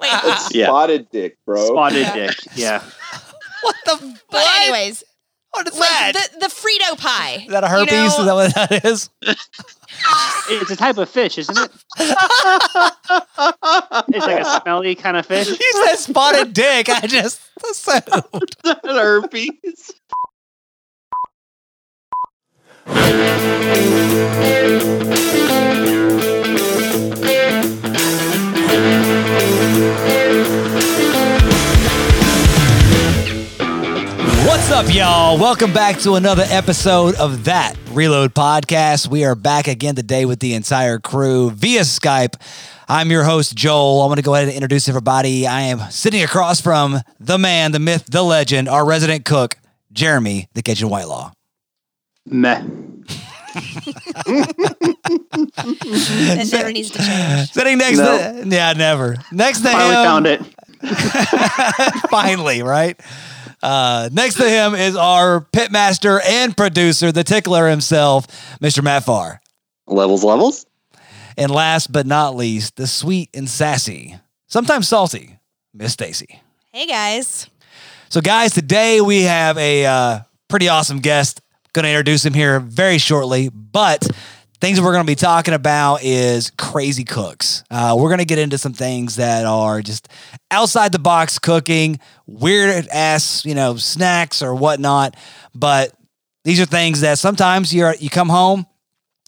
Wait, Yeah. Spotted dick, bro. Spotted dick. Yeah. What the? but what? anyways, what is like that? the the Frito pie. is that a you herpes? know? is that what that is? It's a type of fish, isn't it? It's like a smelly kind of fish. You said spotted dick. I just assumed. herpes. What's up, y'all? Welcome back to another episode of That Reload Podcast. We are back again today with the entire crew via Skype. I'm your host, Joel. I want to go ahead and introduce everybody. I am sitting across from the man, the myth, the legend, our resident cook, Jeremy, the Kitchen Whitelaw. Meh. It never needs to change. Sitting next No. to, yeah, never. Next to Finally him, found it. finally, right? Uh, next to him is our pitmaster and producer, the tickler himself, Mr. Matt Farr. Levels, levels. And last but not least, the sweet and sassy, sometimes salty, Miss Stacy. Hey guys. So, guys, today we have a uh, pretty awesome guest. Going to introduce him here very shortly, but things we're going to be talking about is crazy cooks. Uh, we're going to get into some things that are just outside the box cooking, weird ass, you know, snacks or whatnot. But these are things that sometimes you're you come home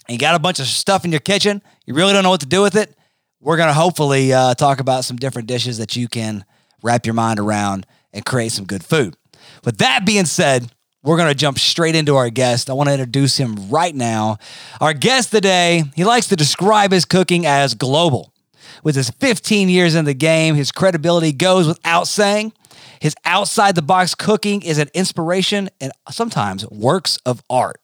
and you got a bunch of stuff in your kitchen. You really don't know what to do with it. We're going to hopefully uh, talk about some different dishes that you can wrap your mind around and create some good food. With that being said, we're going to jump straight into our guest. I want to introduce him right now. Our guest today, he likes to describe his cooking as global. With his 15 years in the game, his credibility goes without saying. His outside the box cooking is an inspiration and sometimes works of art.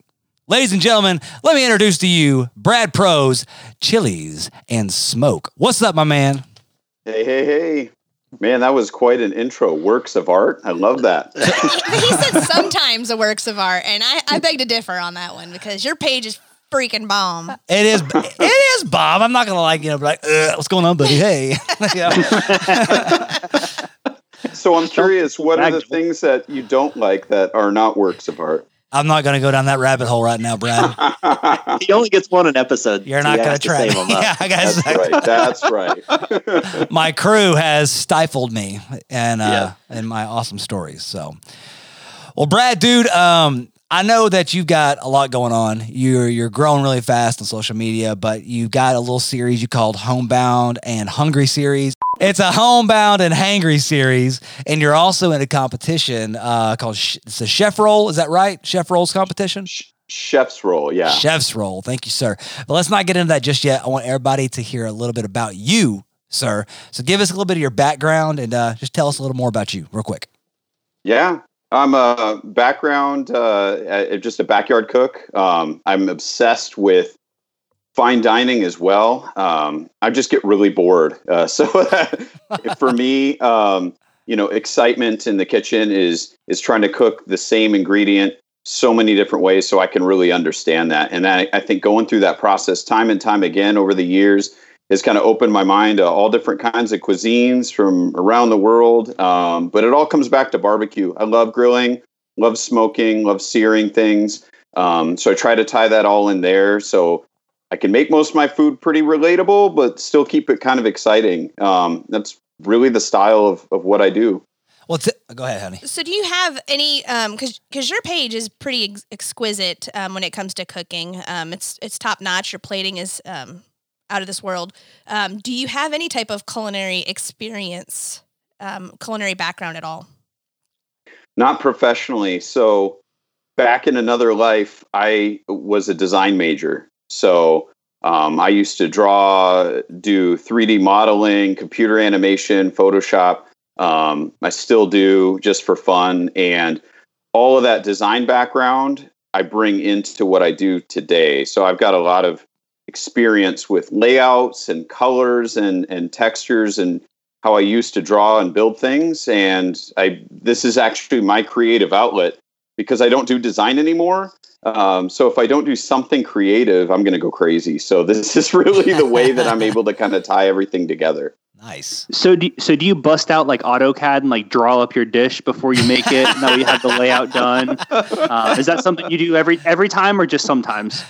Ladies and gentlemen, let me introduce to you Brad Prose Chilies and Smoke. What's up, my man? Hey, hey, hey. Man, that was quite an intro. Works of art. I love that. he said sometimes a works of art, and I, I beg to differ on that one because your page is freaking bomb. It is, it is Bob. I'm not gonna like you know, be like, what's going on, buddy? Hey, so I'm curious, what are the things that you don't like that are not works of art? I'm not gonna go down that rabbit hole right now, Brad. He only gets one an episode. You're so not you have to try. save him up. Yeah, I guess That's right. That's right. my crew has stifled me and uh, Yeah. and my awesome stories. So, well, Brad, dude, um, I know that you've got a lot going on. You're you're growing really fast on social media, but you got a little series you called Homebound and Hungry series. It's a homebound and hangry series, and you're also in a competition uh, called Sh- it's a chef roll. Is that right? Chef rolls competition. Chef's roll, yeah. Chef's roll. Thank you, sir. But let's not get into that just yet. I want everybody to hear a little bit about you, sir. So give us a little bit of your background and uh, just tell us a little more about you, real quick. Yeah, I'm a background, uh, just a backyard cook. Um, I'm obsessed with fine dining as well. Um, I just get really bored. Uh, so for me, um, you know, excitement in the kitchen is is trying to cook the same ingredient so many different ways, so I can really understand that. And I, I think going through that process time and time again over the years has kind of opened my mind to all different kinds of cuisines from around the world. Um, but it all comes back to barbecue. I love grilling, love smoking, love searing things. Um, so I try to tie that all in there. So I can make most of my food pretty relatable, but still keep it kind of exciting. Um, that's really the style of, of what I do. Well, t- go ahead, honey. So, do you have any? Because because your page is pretty ex- exquisite um, when it comes to cooking. Um, it's it's top notch. Your plating is um, out of this world. Um, do you have any type of culinary experience, um, culinary background at all? Not professionally. So back in another life, I was a design major. So um, I used to draw, do 3D modeling, computer animation, Photoshop. Um, I still do just for fun. And all of that design background I bring into what I do today. So I've got a lot of experience with layouts and colors and, and textures and how I used to draw and build things. And I this is actually my creative outlet because I don't do design anymore. Um, so if I don't do something creative, I'm going to go crazy. So this is really the way that I'm able to kind of tie everything together. Nice. So do so do you bust out like AutoCAD and like draw up your dish before you make it? now you have the layout done. Uh, is that something you do every every time or just sometimes?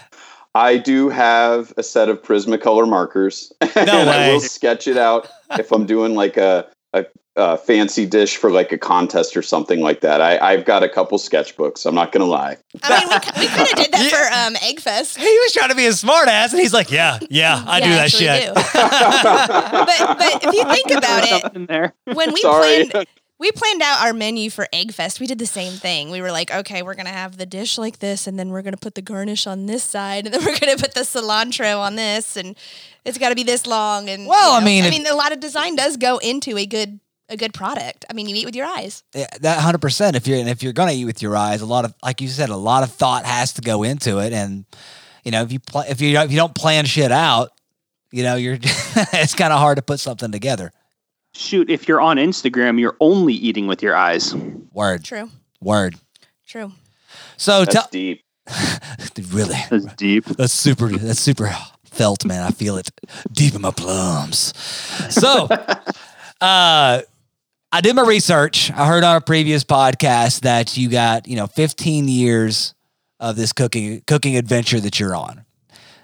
I do have a set of Prismacolor markers, and I will sketch it out if I'm doing like a, a, a fancy dish for like a contest or something like that. I, I've got a couple sketchbooks. I'm not going to lie. I mean, we, we kind of did that for um, Egg Fest. He was trying to be a smartass, and he's like, "Yeah, yeah, I do that shit." do. but but if you think about it, Something in there. when we Sorry. planned we planned out our menu for Egg Fest, we did the same thing. We were like, okay, we're gonna have the dish like this, and then we're gonna put the garnish on this side, and then we're gonna put the cilantro on this, and it's got to be this long. And Well, you I mean, I mean, a lot of design does go into a good a good product. I mean, you eat with your eyes. Yeah, that hundred percent. If you're and if you're gonna eat with your eyes, a lot of like you said, a lot of thought has to go into it, and you know if you pl- if you if you don't plan shit out, you know you're it's kind of hard to put something together. Shoot, if you're on Instagram, you're only eating with your eyes. Word, True, word. true. So That's tell deep. really That's deep. that's super that's super felt, man. I feel it deep in my plums. So, uh, I did my research. I heard on a previous podcast that you got you know 15 years of this cooking cooking adventure that you're on.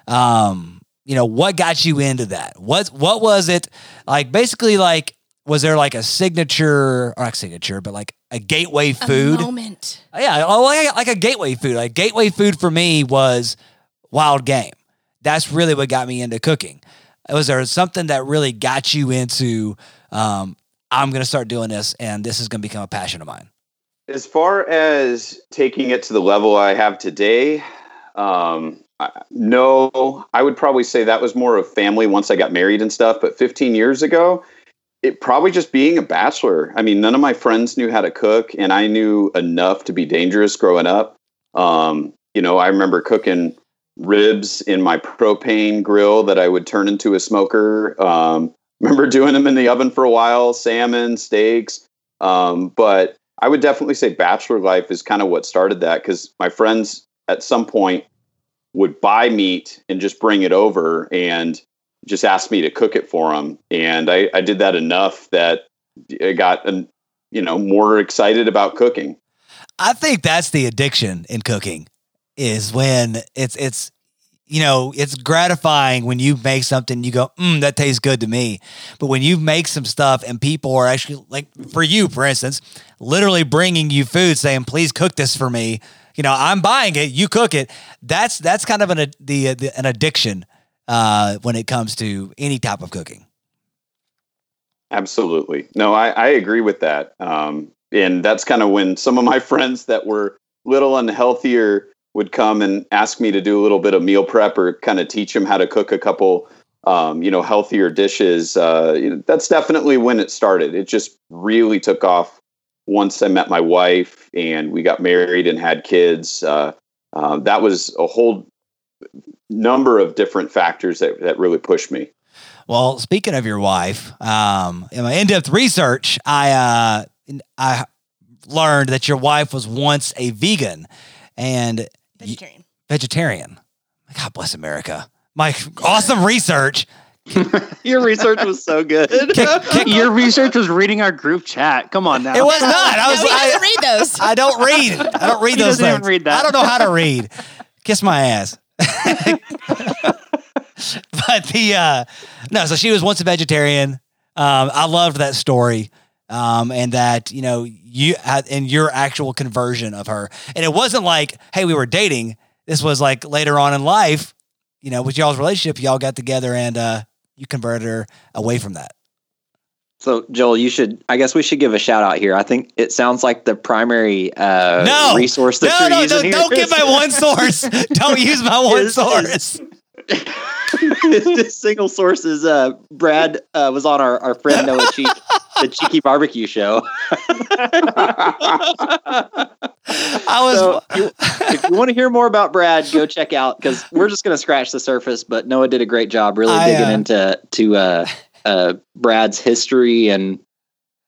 Um, you know what got you into that? What what was it like? Basically, like was there like a signature or not signature, but like a gateway food? A moment. Yeah, oh, like, like a gateway food. Like gateway food for me was wild game. That's really what got me into cooking. Was there something that really got you into? Um, I'm going to start doing this, and this is going to become a passion of mine. As far as taking it to the level I have today, um, I, no, I would probably say that was more of family once I got married and stuff. But 15 years ago, it probably just being a bachelor. I mean, none of my friends knew how to cook, and I knew enough to be dangerous growing up. Um, you know, I remember cooking ribs in my propane grill that I would turn into a smoker. Um, remember doing them in the oven for a while, salmon, steaks. Um, but I would definitely say bachelor life is kind of what started that because my friends at some point would buy meat and just bring it over and just ask me to cook it for them. And I, I did that enough that I got, you know, more excited about cooking. I think that's the addiction in cooking is when it's it's you know it's gratifying when you make something you go mm, that tastes good to me but when you make some stuff and people are actually like for you for instance literally bringing you food saying please cook this for me you know i'm buying it you cook it that's that's kind of an the, the an addiction uh when it comes to any type of cooking Absolutely. No, I, I agree with that. Um, and that's kind of when some of my friends that were little unhealthier would come and ask me to do a little bit of meal prep or kind of teach them how to cook a couple, um, you know, healthier dishes. Uh, you know, that's definitely when it started. It just really took off once I met my wife and we got married and had kids. Uh, uh, that was a whole number of different factors that, that really pushed me. Well, speaking of your wife, um, in my in-depth research, I uh, I learned that your wife was once a vegan and Vegetarian. vegetarian. God bless America. My awesome research. Your research was so good. Your research was reading our group chat. Come on now. It was not. I was. no, he I, read those. I don't read. I don't read He those doesn't even things. read that. I don't know how to read. Kiss my ass. but the uh no, so she was once a vegetarian. Um, I loved that story. Um, and that, you know, you had in your actual conversion of her. And it wasn't like, hey, we were dating. This was like later on in life, you know, with y'all's relationship, y'all got together and uh you converted her away from that. So Joel, you should. I guess we should give a shout out here. I think it sounds like the primary uh, No. resource that no, you're no, using no, here don't give my one source. don't use my one Is- is- source. This single source is uh, Brad uh, was on our, our friend Noah Cheek, the Cheeky Barbecue Show. I was So you, if you want to hear more about Brad, go check out because we're just going to scratch the surface. But Noah did a great job, really I, digging uh, into to uh, uh, Brad's history and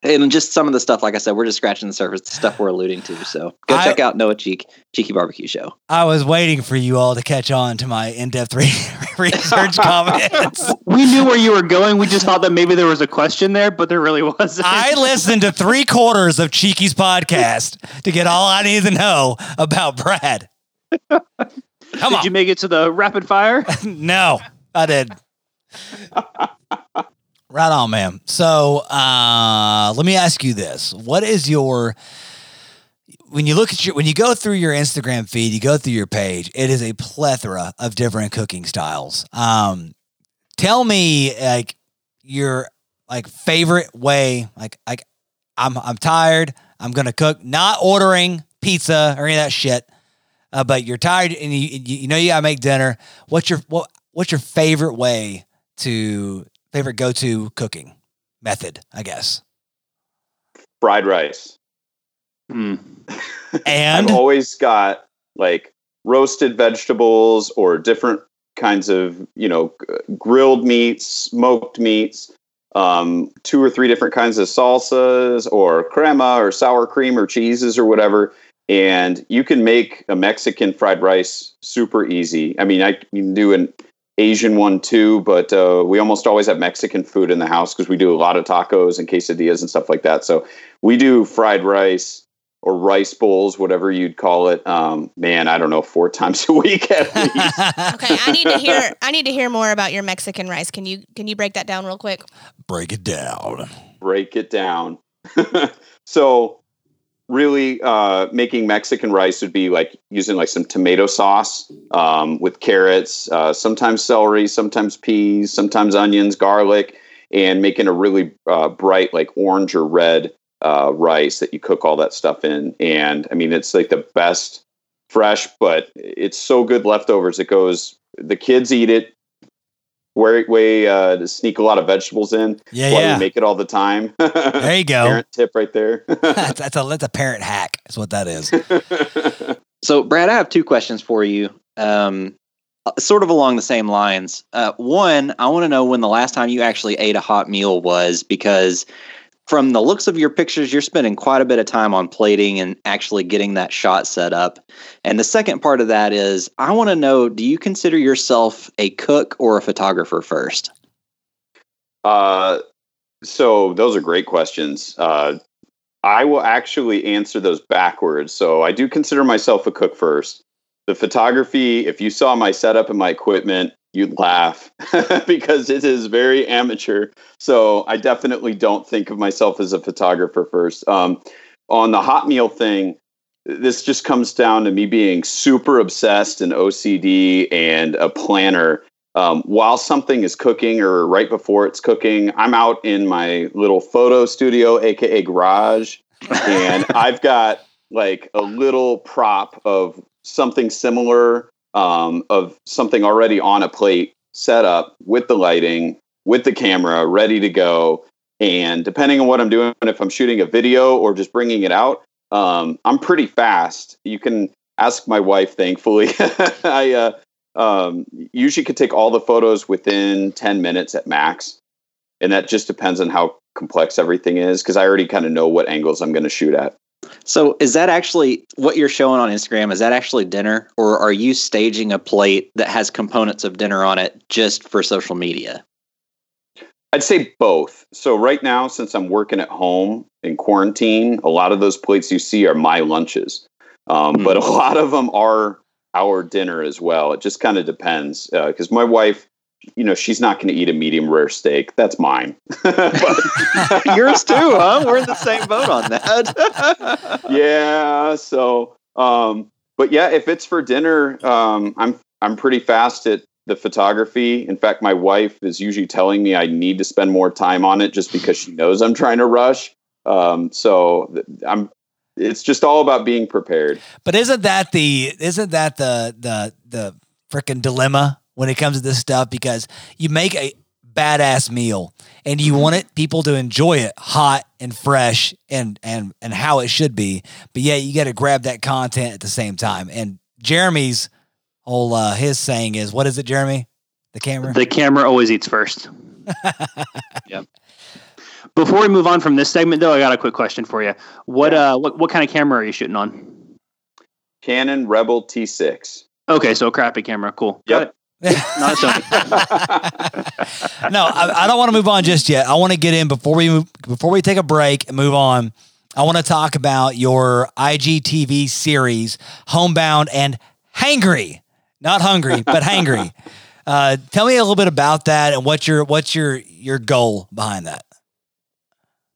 and just some of the stuff, like I said, we're just scratching the surface, the stuff we're alluding to. So go I- check out Noah Cheek, Cheeky Barbecue Show. I was waiting for you all to catch on to my in-depth re- research comments. We knew where you were going. We just thought that maybe there was a question there, but there really wasn't. I listened to three quarters of Cheeky's podcast to get all I need to know about Brad. Come Did on. you make it to the rapid fire? no, I did. Right on, man. So uh, let me ask you this: What is your when you look at your when you go through your Instagram feed, you go through your page, it is a plethora of different cooking styles. Um, tell me like your like favorite way, like like I'm I'm tired, I'm gonna cook, not ordering pizza or any of that shit. Uh, but you're tired and you, you you know you gotta make dinner. What's your what what's your favorite way to favorite go to cooking method? I guess. Fried rice. Hmm. And I've always got like roasted vegetables or different kinds of you know grilled meats, smoked meats, um, two or three different kinds of salsas or crema or sour cream or cheeses or whatever. And you can make a Mexican fried rice super easy. I mean, I can do an Asian one too, but uh, we almost always have Mexican food in the house because we do a lot of tacos and quesadillas and stuff like that. So we do fried rice or rice bowls, whatever you'd call it. Um, man, I don't know, four times a week at least. Okay, I need to hear. I need to hear more about your Mexican rice. Can you can you break that down real quick? break it down. Break it down. so, really, uh, making Mexican rice would be like using like some tomato sauce um, with carrots, uh, sometimes celery, sometimes peas, sometimes onions, garlic, and making a really uh, bright, like orange or red uh, rice that you cook all that stuff in. And I mean, it's like the best fresh, but it's so good leftovers. It goes, the kids eat it. Way, way uh, to sneak a lot of vegetables in Yeah, while yeah. you make it all the time. There you go. Parent tip right there. that's, that's a that's a parent hack. That's what that is. So, Brad, I have two questions for you, um, uh, sort of along the same lines. Uh, one, I want to know when the last time you actually ate a hot meal was, because from the looks of your pictures, you're spending quite a bit of time on plating and actually getting that shot set up. And the second part of that is, I want to know do you consider yourself a cook or a photographer first? uh, so those are great questions. Uh, I will actually answer those backwards. So I do consider myself a cook first. The photography, if you saw my setup and my equipment, you'd laugh because it is very amateur. So I definitely don't think of myself as a photographer first. Um, on the hot meal thing, this just comes down to me being super obsessed and OCD and a planner. Um, while something is cooking or right before it's cooking, I'm out in my little photo studio, aka garage, and I've got like a little prop of something similar, um, of something already on a plate set up with the lighting, with the camera, ready to go. And depending on what I'm doing, if I'm shooting a video or just bringing it out, um, I'm pretty fast. You can ask my wife, thankfully. I uh, um, usually could take all the photos within 10 minutes at max. And that just depends on how complex everything is because I already kind of know what angles I'm going to shoot at. So, is that actually what you're showing on Instagram? Is that actually dinner, or are you staging a plate that has components of dinner on it just for social media? I'd say both. So right now, since I'm working at home in quarantine, a lot of those plates you see are my lunches, um, Hmm. but a lot of them are our dinner as well. It just kind of depends because my wife, you know, she's not going to eat a medium rare steak. That's mine. Yours too, huh? We're in the same boat on that. yeah. So, um, but yeah, if it's for dinner, um, I'm I'm pretty fast at the photography. In fact, my wife is usually telling me I need to spend more time on it just because she knows I'm trying to rush. Um, so th- I'm. It's just all about being prepared. But isn't that the isn't that the the the freaking dilemma when it comes to this stuff? Because you make a badass meal and you want it people to enjoy it hot and fresh and and and how it should be, but yeah, you got to grab that content at the same time. And Jeremy's whole uh, his saying is, what is it, Jeremy? The camera. The camera always eats first. Before we move on from this segment, though, I got a quick question for you. What uh, what what kind of camera are you shooting on? Canon Rebel T6. Okay, so a crappy camera. Cool. Yep. Got it. Not no, I, I don't want to move on just yet. I want to get in before we move, before we take a break and move on. I want to talk about your IGTV series, Homebound and Hangry. Not hungry, but hangry. Uh, tell me a little bit about that and what's your what's your your goal behind that.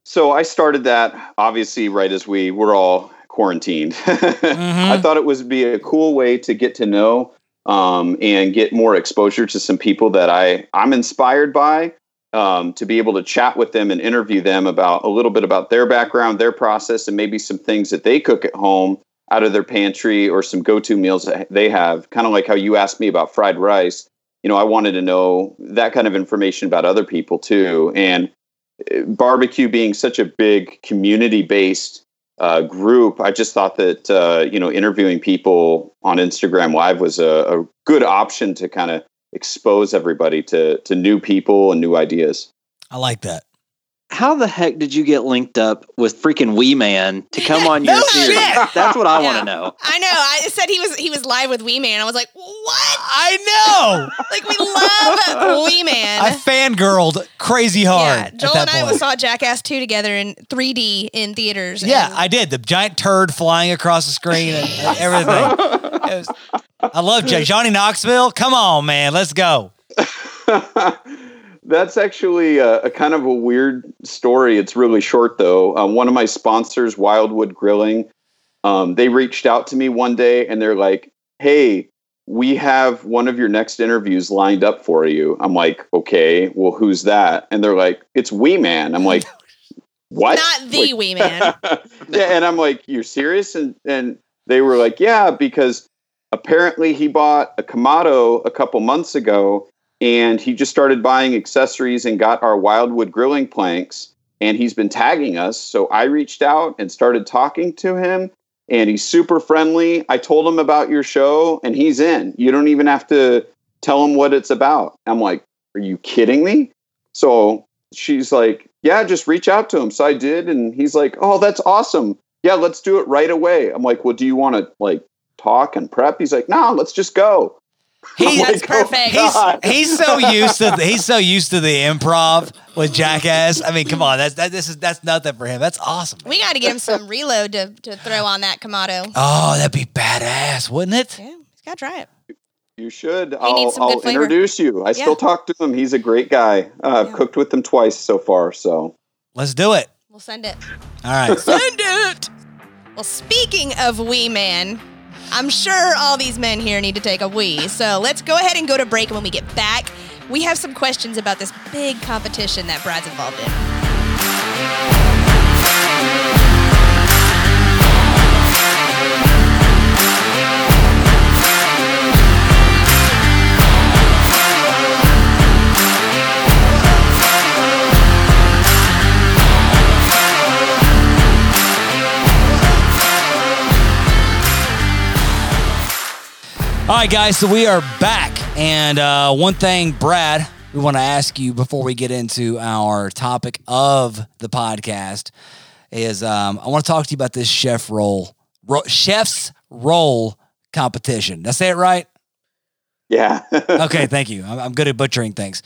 So I started that obviously right as we were all quarantined. I thought it was be a cool way to get to know um, and get more exposure to some people that I I'm inspired by. Um, to be able to chat with them and interview them about a little bit about their background, their process, and maybe some things that they cook at home out of their pantry or some go-to meals that they have. Kind of like how you asked me about fried rice. You know, I wanted to know that kind of information about other people too. And uh, barbecue being such a big community-based uh, group, I just thought that uh, you know interviewing people on Instagram Live was a, a good option to kind of expose everybody to to new people and new ideas. I like that. How the heck did you get linked up with freaking Wee Man to come on your No series? shit! That's what I want to know. I know. I said he was he was live with Wee Man. I was like, what? I know. Like we love Wee Man. I fangirled crazy hard. yeah, at Joel that and I point. saw Jackass 2 together in 3D in theaters. Yeah, and- I did. The giant turd flying across the screen and, and everything. It was- I love Johnny Knoxville. Come on, man. Let's go. That's actually a, a kind of a weird story. It's really short though. Um, one of my sponsors, Wildwood Grilling, um, they reached out to me one day and they're like, "Hey, we have one of your next interviews lined up for you." I'm like, "Okay, well, who's that?" And they're like, "It's Wee Man." I'm like, "What?" Not the Like- Wee Man. yeah, and I'm like, "You're serious?" And and they were like, "Yeah," because apparently he bought a Kamado a couple months ago, and he just started buying accessories and got our Wildwood grilling planks, and he's been tagging us. So I reached out and started talking to him, and he's super friendly. I told him about your show, and he's in. You don't even have to tell him what it's about. I'm like, "Are you kidding me?" So she's like, yeah, just reach out to him. So I did, and he's like, oh, that's awesome. Yeah, let's do it right away. I'm like, well, do you want to like talk and prep? He's like, no, let's just go. He's, That's perfect. he's, God. he's so used to he's so used to the improv with Jackass. I mean, come on, that's that, this is that's nothing for him. That's awesome. we got to get him some reload to, to throw on that Kamado. Oh, that'd be badass, wouldn't it? Yeah, he's got to try it. You should. He I'll, needs some good I'll flavor. introduce you. I Yeah. still talk to him. He's a great guy. Uh, I've cooked with him twice so far. So Let's do it. We'll send it. All right. Send it. Well, speaking of Wee Man, I'm sure all these men here need to take a wee. So let's go ahead and go to break. And when we get back, we have some questions about this big competition that Brad's involved in. All right, guys. So we are back, and uh, one thing, Brad, we want to ask you before we get into our topic of the podcast is um, I want to talk to you about this chef roll, ro- chef's roll competition. Did I say it right? yeah. Okay, thank you. I'm, I'm good at butchering things,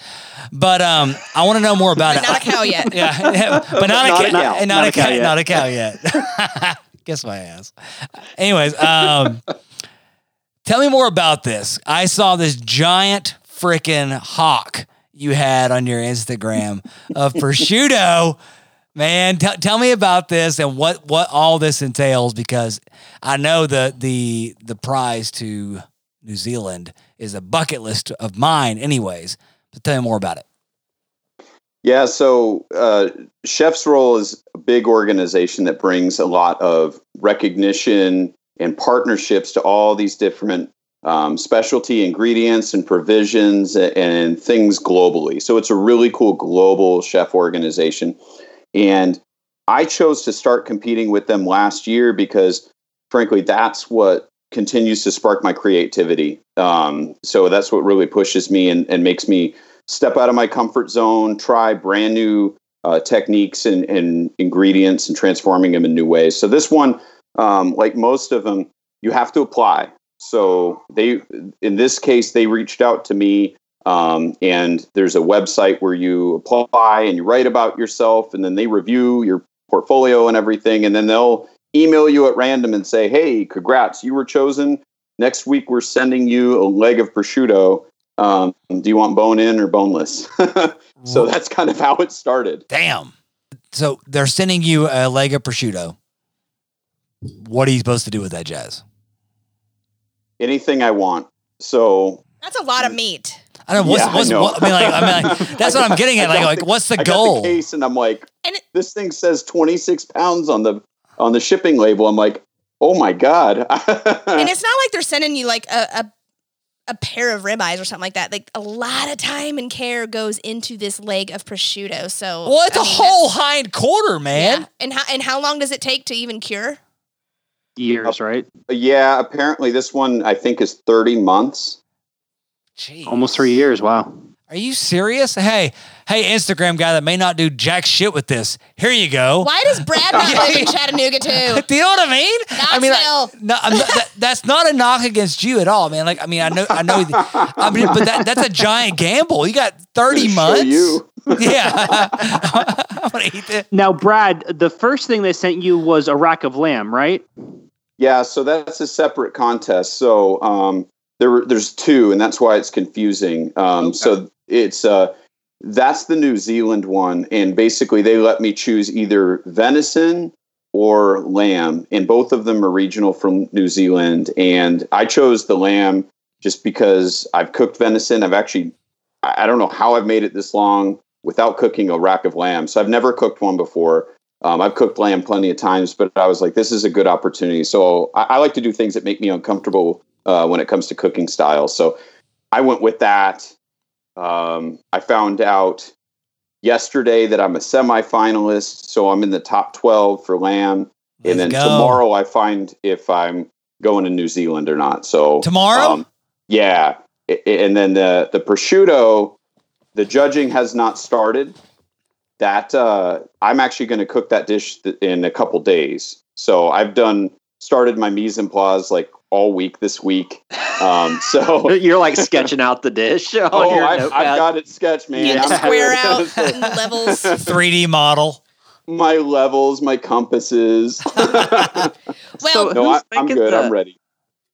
but um, I want to know more about But it. not a cow yet. Yeah, yeah, but not, Not a a cow. cow. Not, Not a a cow cow. yet. Not a cow yet. Guess my ass. Anyways, um, tell me more about this. I saw this giant freaking hock you had on your Instagram of prosciutto. Man, t- tell me about this and what what all this entails because I know the the the prize to New Zealand is a bucket list of mine, anyways. But tell me more about it. Yeah, so uh, Chef's Roll is a big organization that brings a lot of recognition and partnerships to all these different um, specialty ingredients and provisions and, and things globally. So it's a really cool global chef organization. And I chose to start competing with them last year because, frankly, that's what continues to spark my creativity. Um, so that's what really pushes me and, and makes me step out of my comfort zone, try brand new uh, techniques and, and ingredients and transforming them in new ways. So this one, um, like most of them, you have to apply. So they, in this case, they reached out to me, um, and there's a website where you apply and you write about yourself, and then they review your portfolio and everything, and then they'll email you at random and say, "Hey, congrats, you were chosen. Next week, we're sending you a leg of prosciutto. Um, do you want bone in or boneless?" so that's kind of how it started. Damn. So they're sending you a leg of prosciutto. What are you supposed to do with that, Jazz? Anything I want. So That's a lot of mm. meat. I don't know. What's, Yeah, I know. what, I mean, like, I mean, like, that's what I'm getting at. I Like, got like, the- what's the I got goal? the case, and I'm like, And it- this thing says 26 pounds on the on the shipping label. I'm like, oh my god. and it's not like they're sending you like a, a a pair of ribeyes or something like that. Like a lot of time and care goes into this leg of prosciutto. So well, it's I a mean, whole hind quarter, man. Yeah. And how and how long does it take to even cure? Years, right? yeah, apparently this one I think is 30 months. Jeez. Almost three years. Wow. Are you serious? Hey, hey, Instagram guy that may not do jack shit with this. Here you go. Why does Brad not live in Chattanooga too? Do you know what I mean? I mean, like, no, I'm not, that, that's not a knock against you at all, man. Like, I mean, I know, I know, I mean, but that, that's a giant gamble. You got 30 Show months. you. Yeah. I'm gonna eat that. Now, Brad, the first thing they sent you was a rack of lamb, right? Yeah, so that's a separate contest. So um, there, there's two, and that's why it's confusing. Um, So it's uh, that's the New Zealand one, and basically they let me choose either venison or lamb, and both of them are regional from New Zealand. And I chose the lamb just because I've cooked venison. I've actually, I don't know how I've made it this long without cooking a rack of lamb. So I've never cooked one before. Um, I've cooked lamb plenty of times, but I was like, this is a good opportunity. So I, I like to do things that make me uncomfortable uh, when it comes to cooking style. So I went with that. Um, I found out yesterday that I'm a semifinalist, so I'm in the top 12 for lamb. Let's and then go. tomorrow I find if I'm going to New Zealand or not. So Tomorrow? um, yeah. And then the the prosciutto, the judging has not started. That uh, I'm actually going to cook that dish th- in a couple days. So I've done started my mise en place like all week this week. Um, so You're like sketching out the dish on oh, your I, notepad. I've got it sketched, man. Get the square out levels. 3D model. my levels, my compasses. Well, So- no, I, Who's I'm good. the- I'm ready.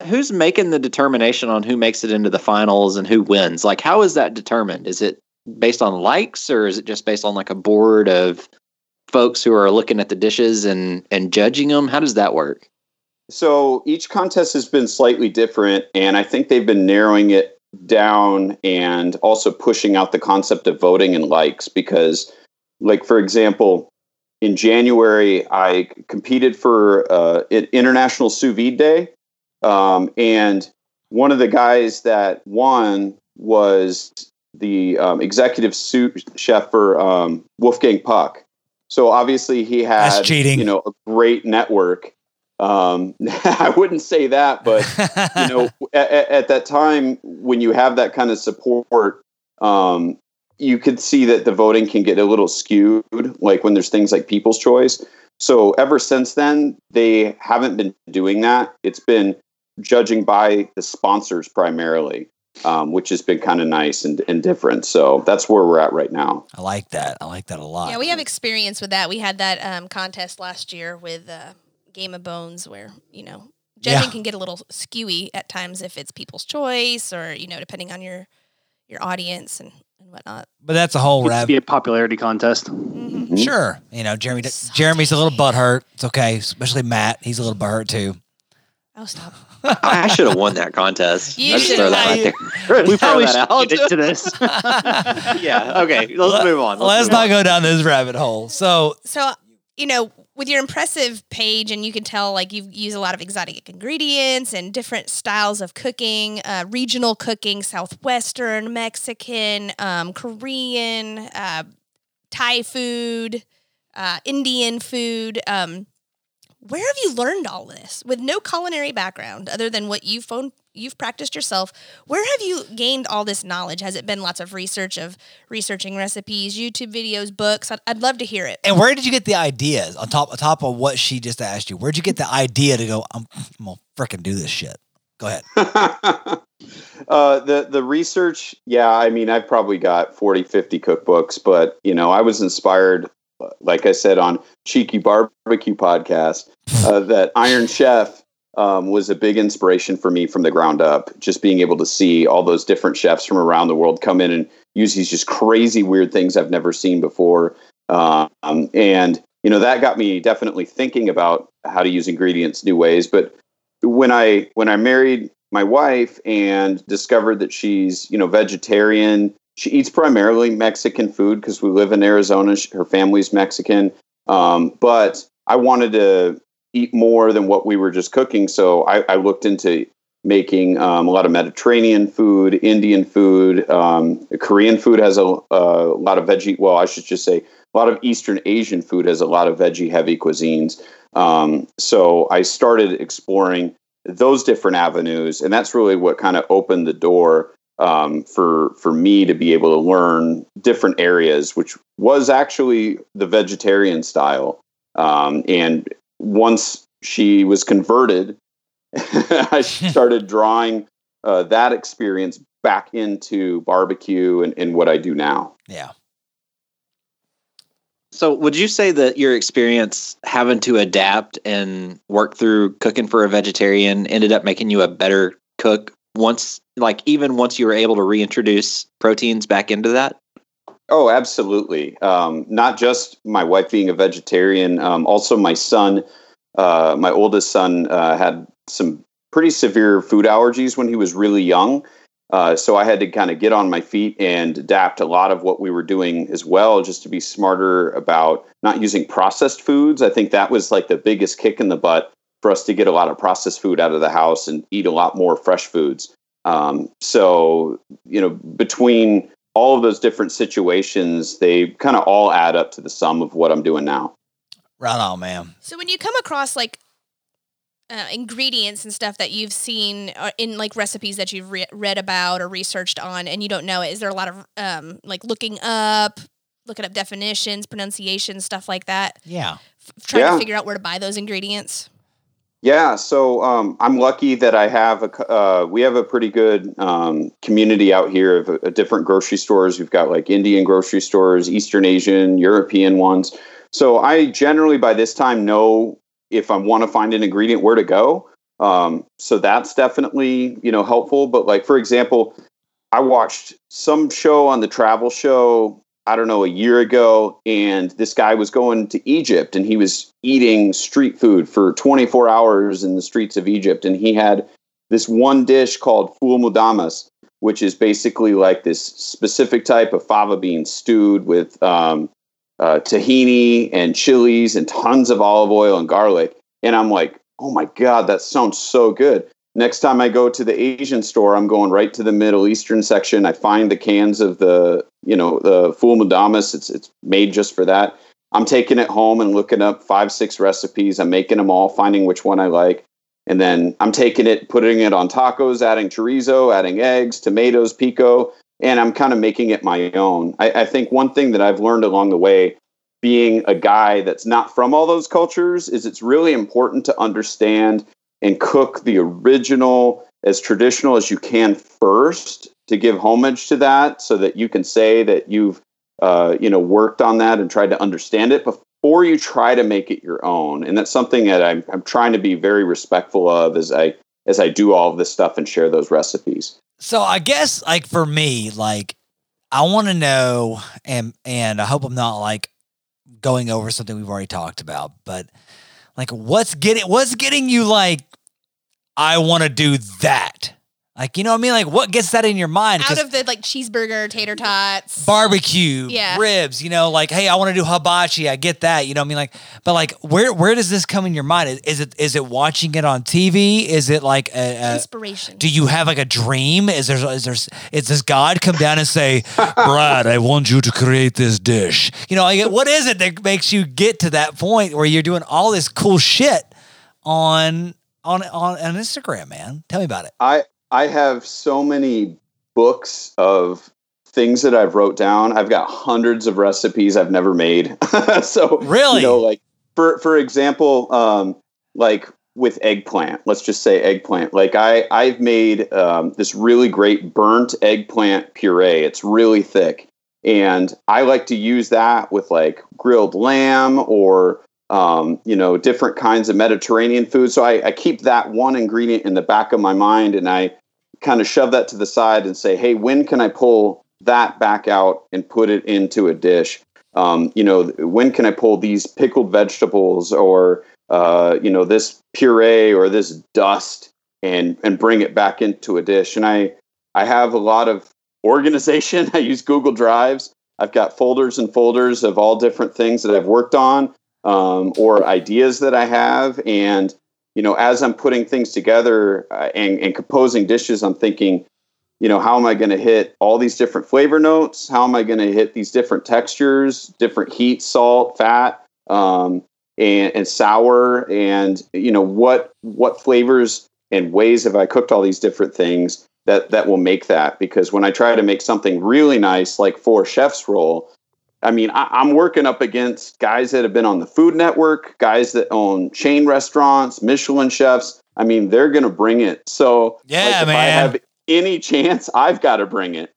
Who's making the determination on who makes it into the finals and who wins? Like, how is that determined? Is it based on likes or is it just based on like a board of folks who are looking at the dishes and and judging them? How does that work? So each contest has been slightly different, and I think they've been narrowing it down and also pushing out the concept of voting and likes because, like, for example, in January, I competed for uh, International Sous Vide Day, um, and one of the guys that won was the um, executive sous chef for um, Wolfgang Puck. So obviously he had That's cheating. you know a great network. Um, I wouldn't say that, but you know, at, at that time when you have that kind of support, um, you could see that the voting can get a little skewed, like when there's things like People's Choice. So ever since then, they haven't been doing that. It's been judging by the sponsors primarily, um, which has been kind of nice and, and different. So that's where we're at right now. I like that. I like that a lot. yeah, we have experience with that. We had that um, contest last year with uh, Game of Bones, where you know judging Yeah. can get a little skewy at times if it's people's choice, or you know, depending on your your audience and, and whatnot. but that's a whole It used to rabbit. be a popularity contest. Mm-hmm. Sure. You know, Jeremy. So Jeremy's a little butthurt. It's okay. Especially Matt. He's a little butthurt too. Oh, stop! I, I should have won that contest. You I just should throw have. right. We probably that should out. get into this. yeah. Okay. Let's move on. Let's move not on. go down this rabbit hole. So So you know, with your impressive page, and you can tell like you use a lot of exotic ingredients and different styles of cooking, uh, regional cooking, southwestern, Mexican, um, Korean, uh, Thai food, uh, Indian food. Um, where have you learned all this with no culinary background other than what you phone you've practiced yourself. Where have you gained all this knowledge? Has it been lots of research of researching recipes, YouTube videos, books? I'd, I'd love to hear it. And where did you get the ideas on top on top of what she just asked you? Where'd you get the idea to go? I'm, I'm gonna freaking do this shit. Go ahead. uh, the the research, yeah, I mean, I've probably got 40, 50 cookbooks, but you know, I was inspired, like I said on Cheeky Barbecue podcast, uh, that Iron Chef um, was a big inspiration for me from the ground up. Just being able to see all those different chefs from around the world come in and use these just crazy, weird things I've never seen before, um, and you know, that got me definitely thinking about how to use ingredients new ways, but when I when I married my wife and discovered that she's you know vegetarian, she eats primarily Mexican food because we live in Arizona. Her family's Mexican, um, but I wanted to eat more than what we were just cooking, so I, I looked into making um, a lot of Mediterranean food, Indian food, um, Korean food has a, a lot of veggie. Well, I should just say a lot of Eastern Asian food has a lot of veggie heavy cuisines. Um, so I started exploring those different avenues, and that's really what kind of opened the door um, for for me to be able to learn different areas, which was actually the vegetarian style. Um, and once she was converted, I started drawing uh, that experience back into barbecue and, and what I do now. Yeah. So, would you say that your experience having to adapt and work through cooking for a vegetarian ended up making you a better cook once, like, even once you were able to reintroduce proteins back into that? Oh, absolutely. Um, not just my wife being a vegetarian, um, also my son, uh, my oldest son, uh, had some pretty severe food allergies when he was really young. Uh, so I had to kind of get on my feet and adapt a lot of what we were doing as well, just to be smarter about not using processed foods. I think that was like the biggest kick in the butt for us to get a lot of processed food out of the house and eat a lot more fresh foods. Um, so, you know, between all of those different situations, they kind of all add up to the sum of what I'm doing now. Right on, man. So when you come across like uh, ingredients and stuff that you've seen uh, in like recipes that you've re- read about or researched on and you don't know it is there a lot of um, like looking up looking up definitions pronunciation stuff like that Yeah. F- trying Yeah. to figure out where to buy those ingredients Yeah, so um, I'm lucky that I have a. Uh, we have a pretty good um, community out here of uh, different grocery stores. We've got like Indian grocery stores, Eastern Asian, European ones. So I generally by this time know if I want to find an ingredient where to go. Um, so that's definitely you know helpful. But like for example, I watched some show on the travel show I don't know, a year ago, and this guy was going to Egypt and he was eating street food for 24 hours in the streets of Egypt. And he had this one dish called ful mudamas, which is basically like this specific type of fava bean stewed with um, uh, tahini and chilies and tons of olive oil and garlic. And I'm like, oh my God, that sounds so good. Next time I go to the Asian store, I'm going right to the Middle Eastern section. I find the cans of the, you know, the ful mudamas. It's it's made just for that. I'm taking it home and looking up five, six recipes. I'm making them all, finding which one I like, and then I'm taking it, putting it on tacos, adding chorizo, adding eggs, tomatoes, pico, and I'm kind of making it my own. I, I think one thing that I've learned along the way, being a guy that's not from all those cultures, is it's really important to understand and cook the original as traditional as you can first to give homage to that so that you can say that you've uh, you know worked on that and tried to understand it before you try to make it your own. And that's something that I'm, I'm trying to be very respectful of as i as i do all of this stuff and share those recipes. So I guess like for me, like I want to know, and and I hope I'm not like going over something we've already talked about, but like what's getting what's getting you like I want to do that. Like you know what I mean? Like what gets that in your mind? out 'Cause of the like cheeseburger tater tots barbecue, Yeah. ribs, you know, like hey, I want to do hibachi. I get that, you know what I mean? Like, but like where where does this come in your mind? Is, is it is it watching it on TV? Is it like a, a inspiration do you have like a dream? Is there is there is this God come down and say, Brad, I want you to create this dish? You know, like, what is it that makes you get to that point where you're doing all this cool shit on on on, on Instagram, man? Tell me about it. I I have so many books of things that I've wrote down. I've got hundreds of recipes I've never made. so Really? you know, like for for example, um, like with eggplant. Let's just say eggplant. Like I I've made um, this really great burnt eggplant puree. It's really thick, and I like to use that with like grilled lamb or um, you know different kinds of Mediterranean food. So I, I keep that one ingredient in the back of my mind, and I kind of shove that to the side and say, hey, when can I pull that back out and put it into a dish? Um, you know, when can I pull these pickled vegetables or uh, you know this puree or this dust and and bring it back into a dish? And I I have a lot of organization. I use Google Drives. I've got folders and folders of all different things that I've worked on um, or ideas that I have, and you know, as I'm putting things together uh, and, and composing dishes, I'm thinking, you know, how am I going to hit all these different flavor notes? How am I going to hit these different textures, different heat, salt, fat, um, and, and sour, and you know, what what flavors and ways have I cooked all these different things that that will make that? Because when I try to make something really nice, like for chef's roll, I mean, I, I'm working up against guys that have been on the Food Network, guys that own chain restaurants, Michelin chefs. I mean, they're going to bring it. So, Yeah, like, if I have any chance, I've got to bring it.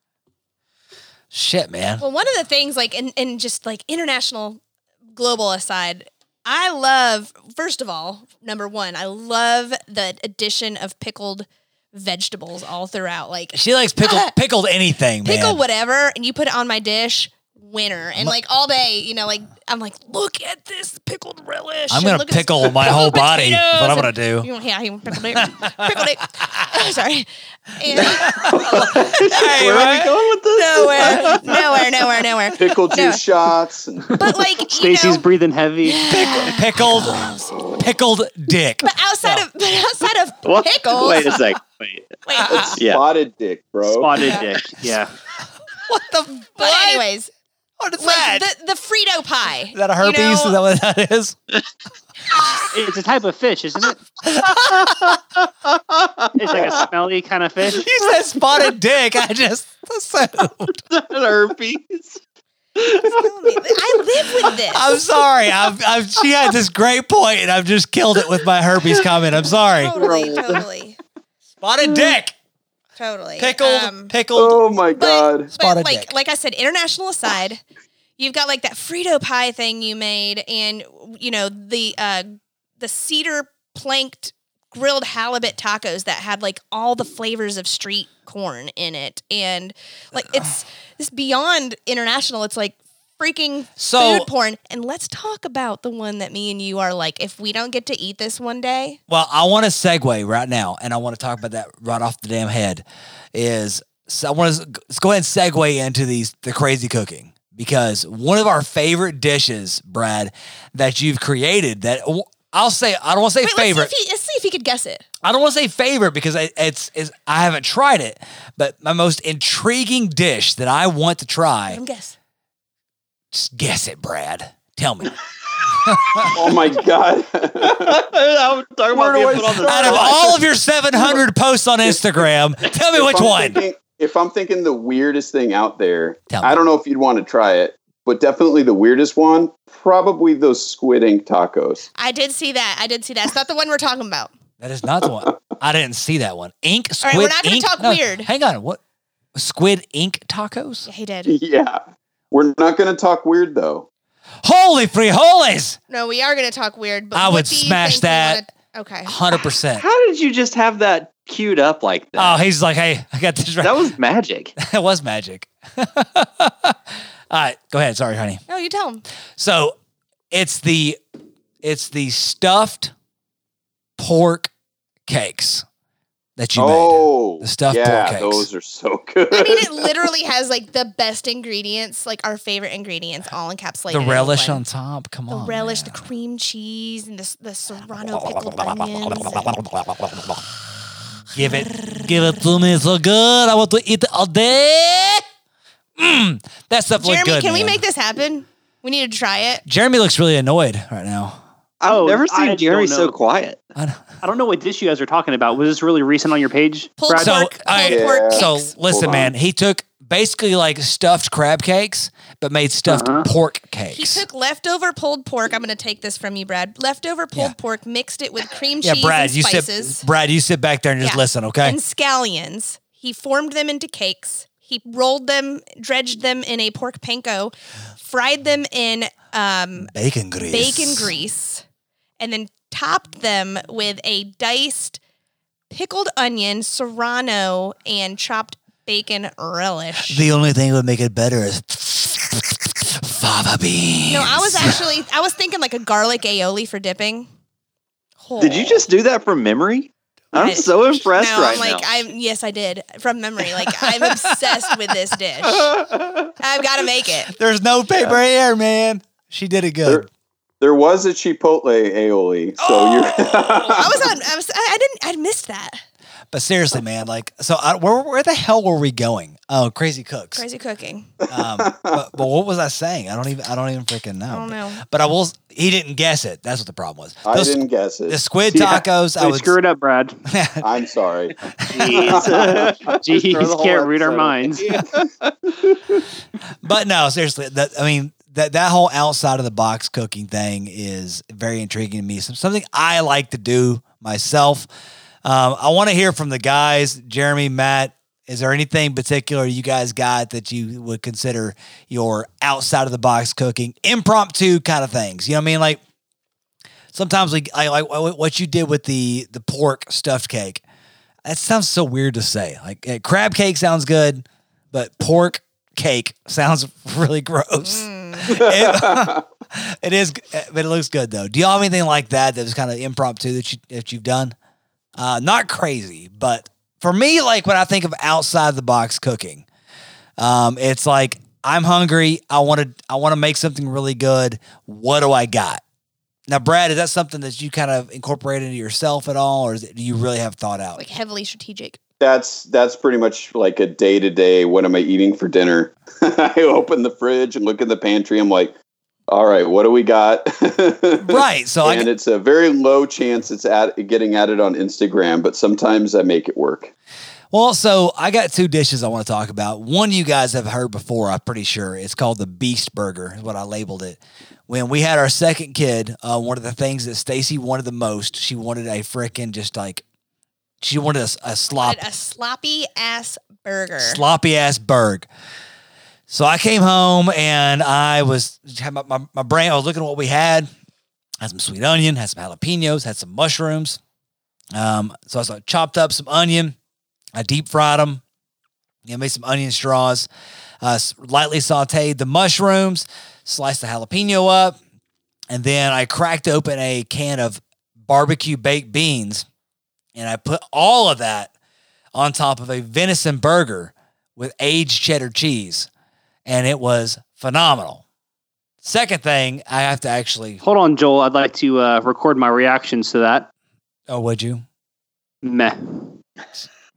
Shit, man. Well, one of the things, like, in, in just like international, global aside, I love, first of all, number one, I love the addition of pickled vegetables all throughout. Like, She likes pickled pickled anything, man. pickle whatever, and you put it on my dish, winner. And like all day, you know, like, I'm like, look at this pickled relish. I'm and gonna look at this pickle my pickled whole body. is potatoes What I'm gonna and- do. You want, yeah, you want pickled it. pickled it. Sorry. And Where are we going with this? nowhere, nowhere, nowhere, nowhere. Pickle No. juice shots. And But like, you Stacy's know, breathing heavy. Pickled pickled dick. But outside of but outside of What? pickles, Wait a sec. Wait. wait, Yeah. spotted dick, bro. Spotted dick. Yeah. What the but what? anyways, Oh, what is like that? the the Frito pie. is that a you herpes? know, is that what that is? It's a type of fish, isn't it? It's like a smelly kind of fish. You said spotted dick. I just assumed. herpes. killing me. I live with this. I'm sorry. I've, I've, she had this great point, and I've just killed it with my herpes comment. I'm sorry. totally, totally, Spotted dick. Totally. Pickled. Um, pickled. Oh my god. but Spotted like dick. like I said, international aside, you've got like that Frito pie thing you made, and you know the uh the cedar planked grilled halibut tacos that had like all the flavors of street corn in it, and like it's it's beyond international. It's like freaking So- food porn. And let's talk about the one that me and you are like, if we don't get to eat this one day, Well, I want to segue right now, and I want to talk about that right off the damn head. Is so I want to let's go ahead and segue into these the crazy cooking because one of our favorite dishes, Brad, that you've created that I'll say I don't want to say wait, favorite. let's see if he, let's see if he could guess it. I don't want to say favorite because I, it's, it's I haven't tried it, but my most intriguing dish that I want to try. Let him guess. Just guess it, Brad. Tell me. Oh my god. I'm talking Where about do being I put on the Out of all of your 700 posts on Instagram, tell me If which I'm one. thinking- if I'm thinking the weirdest thing out there, Tell. I don't know if you'd want to try it, but definitely the weirdest one, probably those squid ink tacos. I did see that. I did see that. It's not the one we're talking about. That is not the one. I didn't see that one. Ink All squid right, we're not gonna talk No, weird. Hang on. What? Squid ink tacos? Yeah, he did. Yeah. We're not going to talk weird though. Holy frijoles! No, we are going to talk weird. But I would smash that. wanna- Okay. 100%. How did you just have that queued up like that? Oh, he's like, hey, I got this right. that was magic. That was magic. All right, go ahead. Sorry, honey. No, you tell him. So it's the it's the stuffed pork cakes that you made. Oh, The stuffed yeah, pork cakes. those are so good. I mean, it literally has like the best ingredients, like our favorite ingredients, all encapsulated. The relish on top. Come the on. The relish, man. the cream cheese, and the the serrano pickled onions. Give it, give it to me so good. I want to eat it all day. Mm, that stuff looks Jeremy, good. can we make this happen? We need to try it. Jeremy looks really annoyed right now. I've Oh, never I seen Jeremy so quiet. I don't- I don't know what dish you guys are talking about. Was this really recent on your page, Pulled Brad? So, pork, I- pulled pork Yeah. So listen, man. He took basically like stuffed crab cakes, but made stuffed Uh-huh. pork cakes. He took leftover pulled pork. I'm going to take this from you, Brad. Leftover pulled Yeah. pork, mixed it with cream yeah, cheese Brad, and you spices sit. Brad, you sit back there and just Yeah. listen, okay? and scallions. He formed them into cakes. He rolled them, dredged them in a pork panko, fried them in um, bacon grease. bacon grease, and then topped them with a diced pickled onion, serrano, and chopped bacon relish. The only thing that would make it better is fava beans. no, I was actually I was thinking like a garlic aioli for dipping. Did you just do that from memory? I'm I- so impressed no, right I'm like now. I'm yes, I did from memory. Like I'm obsessed with this dish. I've got to make it. There's no paper here, man. She did it good. there was a Chipotle aioli, so Oh, you're. I was on. I was. I, I didn't. I missed that. But seriously, man, like, so I, where, where the hell were we going? Oh, Crazy Cooks. Crazy cooking. Um, but, but what was I saying? I don't even. I don't even freaking know. I don't know. But I will. He didn't guess it. That's what the problem was. I didn't guess it. The it. squid Yeah, tacos. I They would. screwed up, Brad. I'm sorry. Jeez, Jeez Throw the whole can't read our minds. but no, seriously. That I mean, that that whole outside of the box cooking thing is very intriguing to me. Some something I like to do myself. Um, I want to hear from the guys, Jeremy, Matt. Is there anything particular you guys got that you would consider your outside of the box cooking, impromptu kind of things? You know what I mean? Like sometimes we I like what you did with the the pork stuffed cake. That sounds so weird to say. Like eh, crab cake sounds good, but pork cake sounds really gross. It, it is, but it looks good though. Do y'all have anything like that that was kind of impromptu that you that you've done? Uh, not crazy, but for me, like when I think of outside the box cooking, um, it's like I'm hungry. I want to I want to make something really good. What do I got? Now, Brad, is that something that you kind of incorporate into yourself at all, or is it, do you really have thought out? Like heavily strategic. That's that's pretty much like a day to day. What am I eating for dinner? I open the fridge and look in the pantry. I'm like, all right, what do we got? right. So I and it's a very low chance it's at getting added on Instagram, but sometimes I make it work. Well, so I got two dishes I want to talk about. One you guys have heard before, I'm pretty sure. It's called the Beast Burger, is what I labeled it. When we had our second kid, uh, one of the things that Stacy wanted the most, she wanted a frickin' just like, she wanted a, a slop, a sloppy ass burger. sloppy ass burg. So I came home and I was had my, my, my brain. I was looking at what we had. Had some sweet onion, had some jalapenos, had some mushrooms. Um, so I started, chopped up some onion. I deep fried them. Know, made some onion straws. Uh, lightly sautéed the mushrooms. Sliced the jalapeno up, and then I cracked open a can of barbecue baked beans, and I put all of that on top of a venison burger with aged cheddar cheese, and it was phenomenal. Second thing, I have to actually. Hold on, Joel. I'd like to uh, record my reactions to that. Oh, would you? Meh.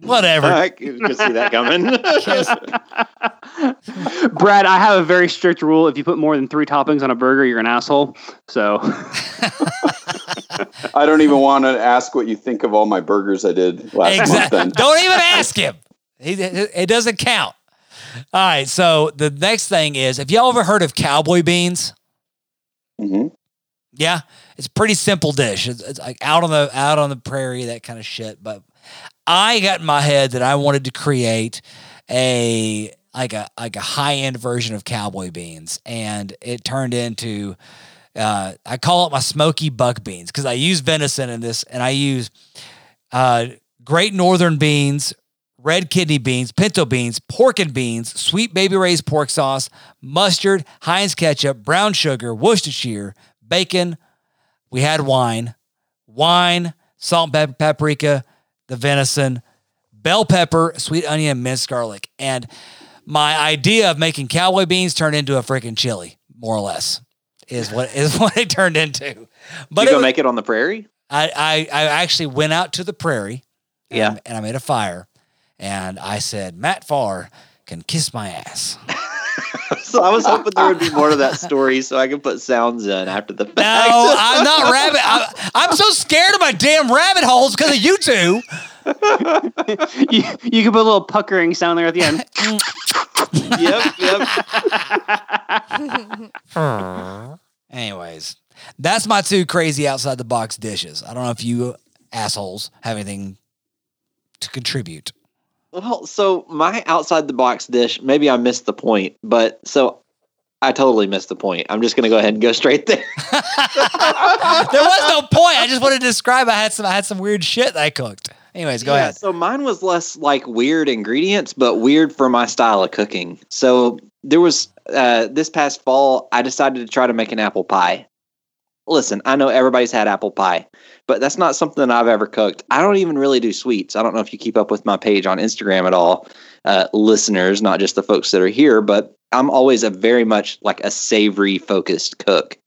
Whatever. I could could see that coming. Brad, I have a very strict rule. If you put more than three toppings on a burger, you're an asshole. So I don't even want to ask what you think of all my burgers I did last month. Exactly. Then Don't even ask him. He, it doesn't count. All right. So the next thing is, have y'all ever heard of cowboy beans? Mm-hmm. Yeah, it's a pretty simple dish. It's, it's like out on the out on the prairie, that kind of shit. But I got in my head that I wanted to create a like a like a high end version of cowboy beans, and it turned into uh, I call it my smoky buck beans because I use venison in this, and I use uh, Great Northern beans, red kidney beans, pinto beans, pork and beans, Sweet Baby Ray's pork sauce, mustard, Heinz ketchup, brown sugar, Worcestershire, bacon. We had wine, wine, salt, pepper, paprika, the venison, bell pepper, sweet onion, minced garlic. And my idea of making cowboy beans turned into a freaking chili, more or less, is what is what it turned into. But you it go was- make it on the prairie? I, I I actually went out to the prairie. Yeah. And, I made a fire, and I said Matt Farr can kiss my ass. so I was hoping there would be more to that story, so I could put sounds in after the fact. No, I'm not rabbit. I, I'm so scared of my damn rabbit holes because of you two. You, you can put a little puckering sound there at the end. yep, yep. Anyways, that's my two crazy outside the box dishes. I don't know if you assholes have anything to contribute. Well, so my outside the box dish, maybe I missed the point, but so I totally missed the point. I'm just gonna go ahead and go straight there. There was no point. I just wanted to describe. I had some. I had some weird shit that I cooked. Anyways, go Yeah, ahead. So mine was less like weird ingredients, but weird for my style of cooking. So there was uh, this past fall, I decided to try to make an apple pie. Listen, I know everybody's had apple pie, but that's not something that I've ever cooked. I don't even really do sweets. I don't know if you keep up with my page on Instagram at all, uh, listeners, not just the folks that are here, but I'm always a very much like a savory focused cook.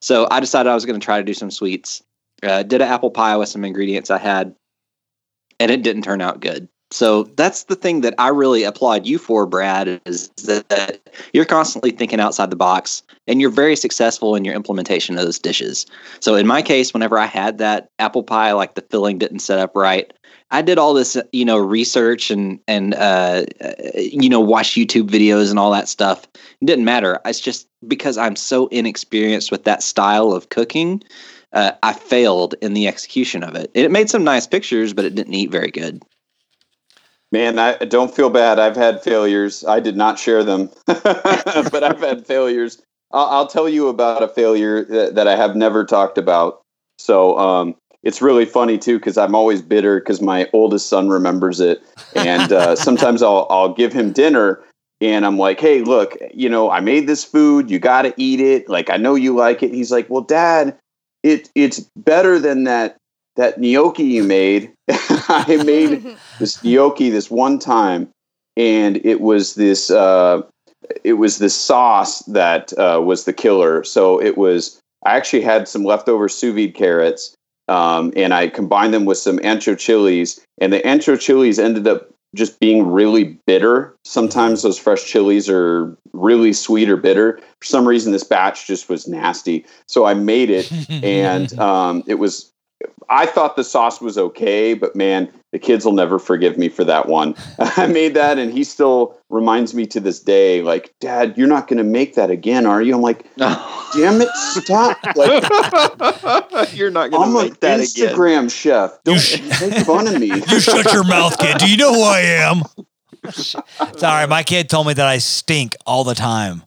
So I decided I was going to try to do some sweets. Uh, did an apple pie with some ingredients I had and it didn't turn out good. So that's the thing that I really applaud you for, Brad, is that you're constantly thinking outside the box and you're very successful in your implementation of those dishes. So in my case, whenever I had that apple pie, like the filling didn't set up right, I did all this, you know, research and and uh, uh, you know, watch YouTube videos and all that stuff. It didn't matter. It's just because I'm so inexperienced with that style of cooking uh, I failed in the execution of it. It made some nice pictures, but it didn't eat very good. Man, I don't feel bad. I've had failures. I did not share them, but I've had failures. I'll, I'll tell you about a failure that, that I have never talked about. So um, it's really funny too because I'm always bitter because my oldest son remembers it, and uh, sometimes I'll I'll give him dinner, and I'm like, hey, look, you know, I made this food. You got to eat it. Like I know you like it. He's like, well, Dad, it it's better than that that gnocchi you made. I made this gnocchi this one time, and it was this uh, it was this sauce that uh, was the killer. So it was I actually had some leftover sous vide carrots, um, and I combined them with some ancho chilies, and the ancho chilies ended up just being really bitter. Sometimes those fresh chilies are really sweet or bitter. For some reason, this batch just was nasty. So I made it, and um, it was. I thought the sauce was okay, but man, the kids will never forgive me for that one. I made that, and he still reminds me to this day, like, "Dad, you're not going to make that again, are you?" I'm like, "Damn it, stop!" Like, You're not going I'm to make that again. Instagram chef. Don't make fun of me. You shut your mouth, kid. Do you know who I am? Sorry, my kid told me that I stink all the time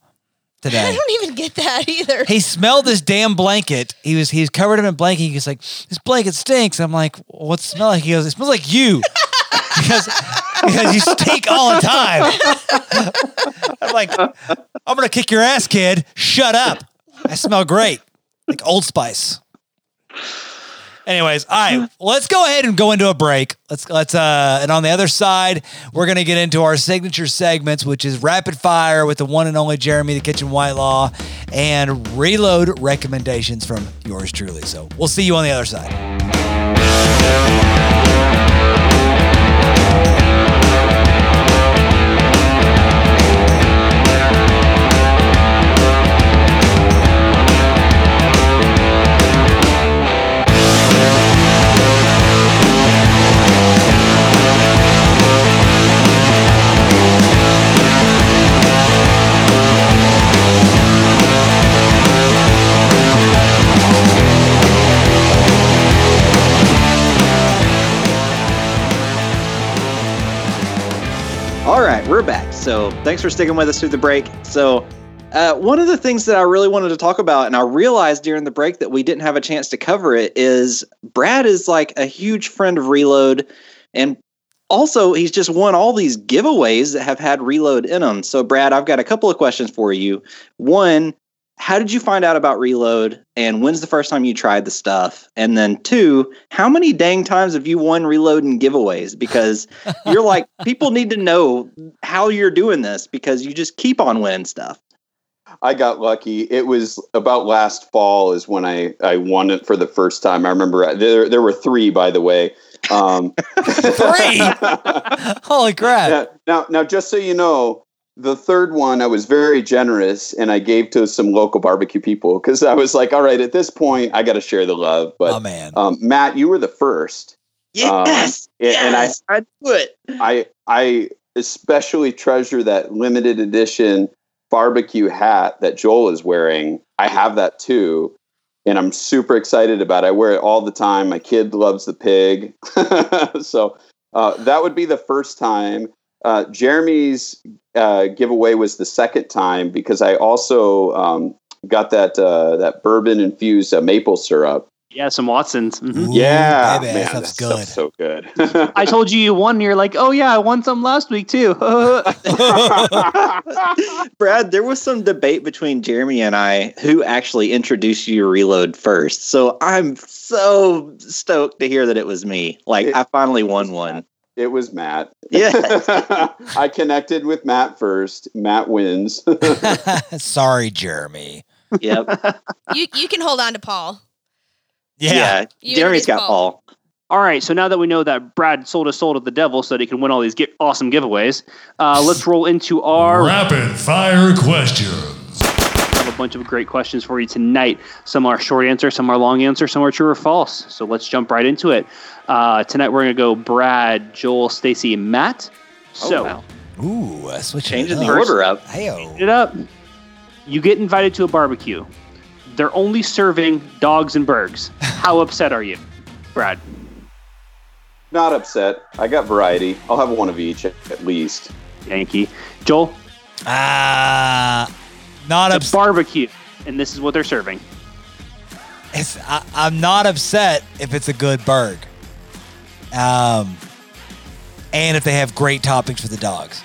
I don't even get that either. He smelled this damn blanket. He was he was covered him in blanket. He was like, "This blanket stinks." I'm like, "What's it smell like?" He goes, "It smells like you." because because you stink all the time. I'm like, I'm gonna kick your ass, kid. Shut up. I smell great, like Old Spice. Anyways, all right, let's go ahead and go into a break. Let's let's uh and on the other side, we're gonna get into our signature segments, which is rapid fire with the one and only Jeremy the Kitchen Whitelaw and reload recommendations from yours truly. So we'll see you on the other side. So thanks for sticking with us through the break. So, uh, one of the things that I really wanted to talk about, and I realized during the break that we didn't have a chance to cover it, is Brad is like a huge friend of Reload, and also he's just won all these giveaways that have had Reload in them. So, Brad, I've got a couple of questions for you. One, how did you find out about Reload, and when's the first time you tried the stuff? And then two, how many dang times have you won Reload and giveaways? Because you're like people need to know how you're doing this because you just keep on winning stuff. I got lucky. It was about last fall is when I, I won it for the first time. I remember there there were three, by the way. Um, Three? Holy crap. Yeah, now, now, just so you know, the third one, I was very generous and I gave to some local barbecue people because I was like, all right, at this point, I got to share the love. But oh man. um, Matt, you were the first. Yes. Um, and I- I do it. I I especially treasure that limited edition barbecue hat that Joel is wearing. I have that too, and I'm super excited about it. I wear it all the time. My kid loves the pig, so uh, that would be the first time. Uh, Jeremy's uh, giveaway was the second time because I also um, got that uh, that bourbon infused uh, maple syrup. Yeah, some Watsons. Mhm. Ooh, yeah, baby, man, that stuff's that good. stuff's so good. I told you you won, and you're like, oh yeah, I won some last week too. Brad, there was some debate between Jeremy and I who actually introduced you to Reload first. So I'm so stoked to hear that it was me. Like It- I finally won one. It was Matt. Yeah. I connected with Matt first. Matt wins. Sorry, Jeremy. Yep. You you can hold on to Paul. Yeah. You Jeremy's introduced got Paul. Paul. all right, so now that we know that Brad sold his soul to the devil so that he can win all these gi- awesome giveaways, uh, let's roll into our. Rapid fire questions. Have a bunch of great questions for you tonight. Some are short answer, some are long answer, some are true or false. So let's jump right into it. Uh, tonight we're going to go Brad, Joel, Stacy, and Matt. So oh, wow. Ooh, uh, switching changing the order up. Heyo. it up. You get invited to a barbecue. They're only serving dogs and burgers. How upset are you, Brad? Not upset. I got variety. I'll have one of each at least. Yankee. Joel, Ah, not it's a upset. barbecue, and this is what they're serving. It's, I, I'm not upset if it's a good burg. Um, and if they have great toppings for the dogs.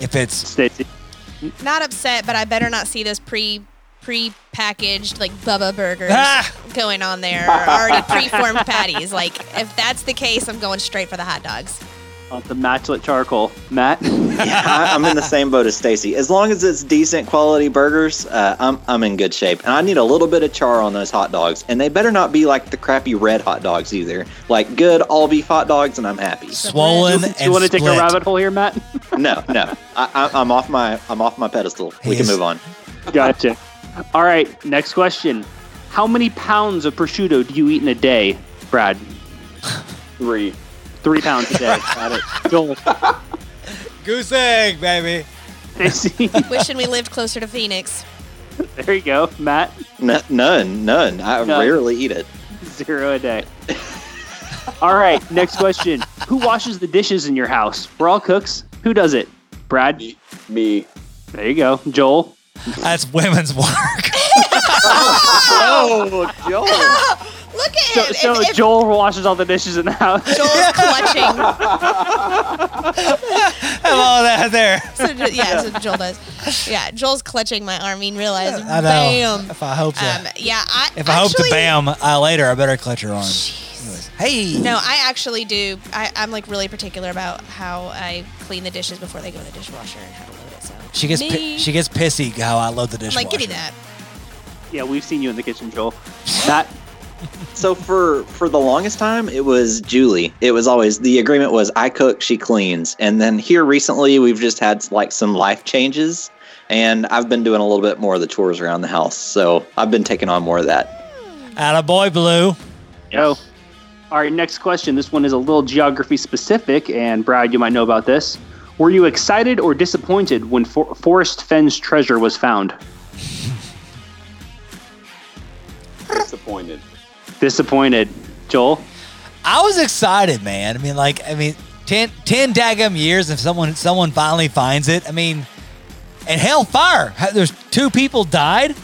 If it's Stacy. Not upset, but I better not see those pre pre packaged like Bubba burgers Ah! going on there. already pre-formed patties. Like if that's the case, I'm going straight for the hot dogs. On the Match Light charcoal. Matt? Yeah, I, I'm in the same boat as Stacy. As long as it's decent quality burgers, uh, I'm I'm in good shape. And I need a little bit of char on those hot dogs, and they better not be like the crappy red hot dogs either. Like good all beef hot dogs, and I'm happy. swollen Do and you want to take a rabbit hole here, Matt? No, no, I, I, I'm off my I'm off my pedestal. We can move on. Gotcha. All right, next question. How many pounds of prosciutto do you eat in a day, Brad? Three. Three pounds a day. Got it. Joel, Goose egg, baby. Stacy. Wishing we lived closer to Phoenix. there you go. Matt, N- none, none. I None. rarely eat it. zero a day. All right, next question. Who washes the dishes in your house? We're all cooks. Who does it? Brad? Me. Me. There you go. Joel? That's women's work. Oh, Joel. Look at So, him. so if, if Joel washes all the dishes in the house. Joel's clutching. Hello that there. So, yeah, so Joel does. Yeah, Joel's clutching my arm. Mean realized, I know. bam. If I hope to, Um, yeah, I if I hope to bam uh, later, I better clutch her arm. Anyways, Hey. No, I actually do. I, I'm like really particular about how I clean the dishes before they go in the dishwasher and how to load it. So She gets pi- she gets pissy how I load the I'm dishwasher. like, give me that. Yeah, we've seen you in the kitchen, Joel. Matt? So for for the longest time, it was Julie. It was always the agreement was I cook, she cleans, and then here recently we've just had like some life changes, and I've been doing a little bit more of the chores around the house. So I've been taking on more of that. Atta boy, blue. Yo. All right, next question. This one is a little geography specific, and Brad, you might know about this. Were you excited or disappointed when For- Forrest Fenn's treasure was found? Disappointed. Disappointed. Joel? I was excited, man. I mean, like, I mean, 10, 10 daggum years if someone someone finally finds it. I mean, and hellfire. There's two people died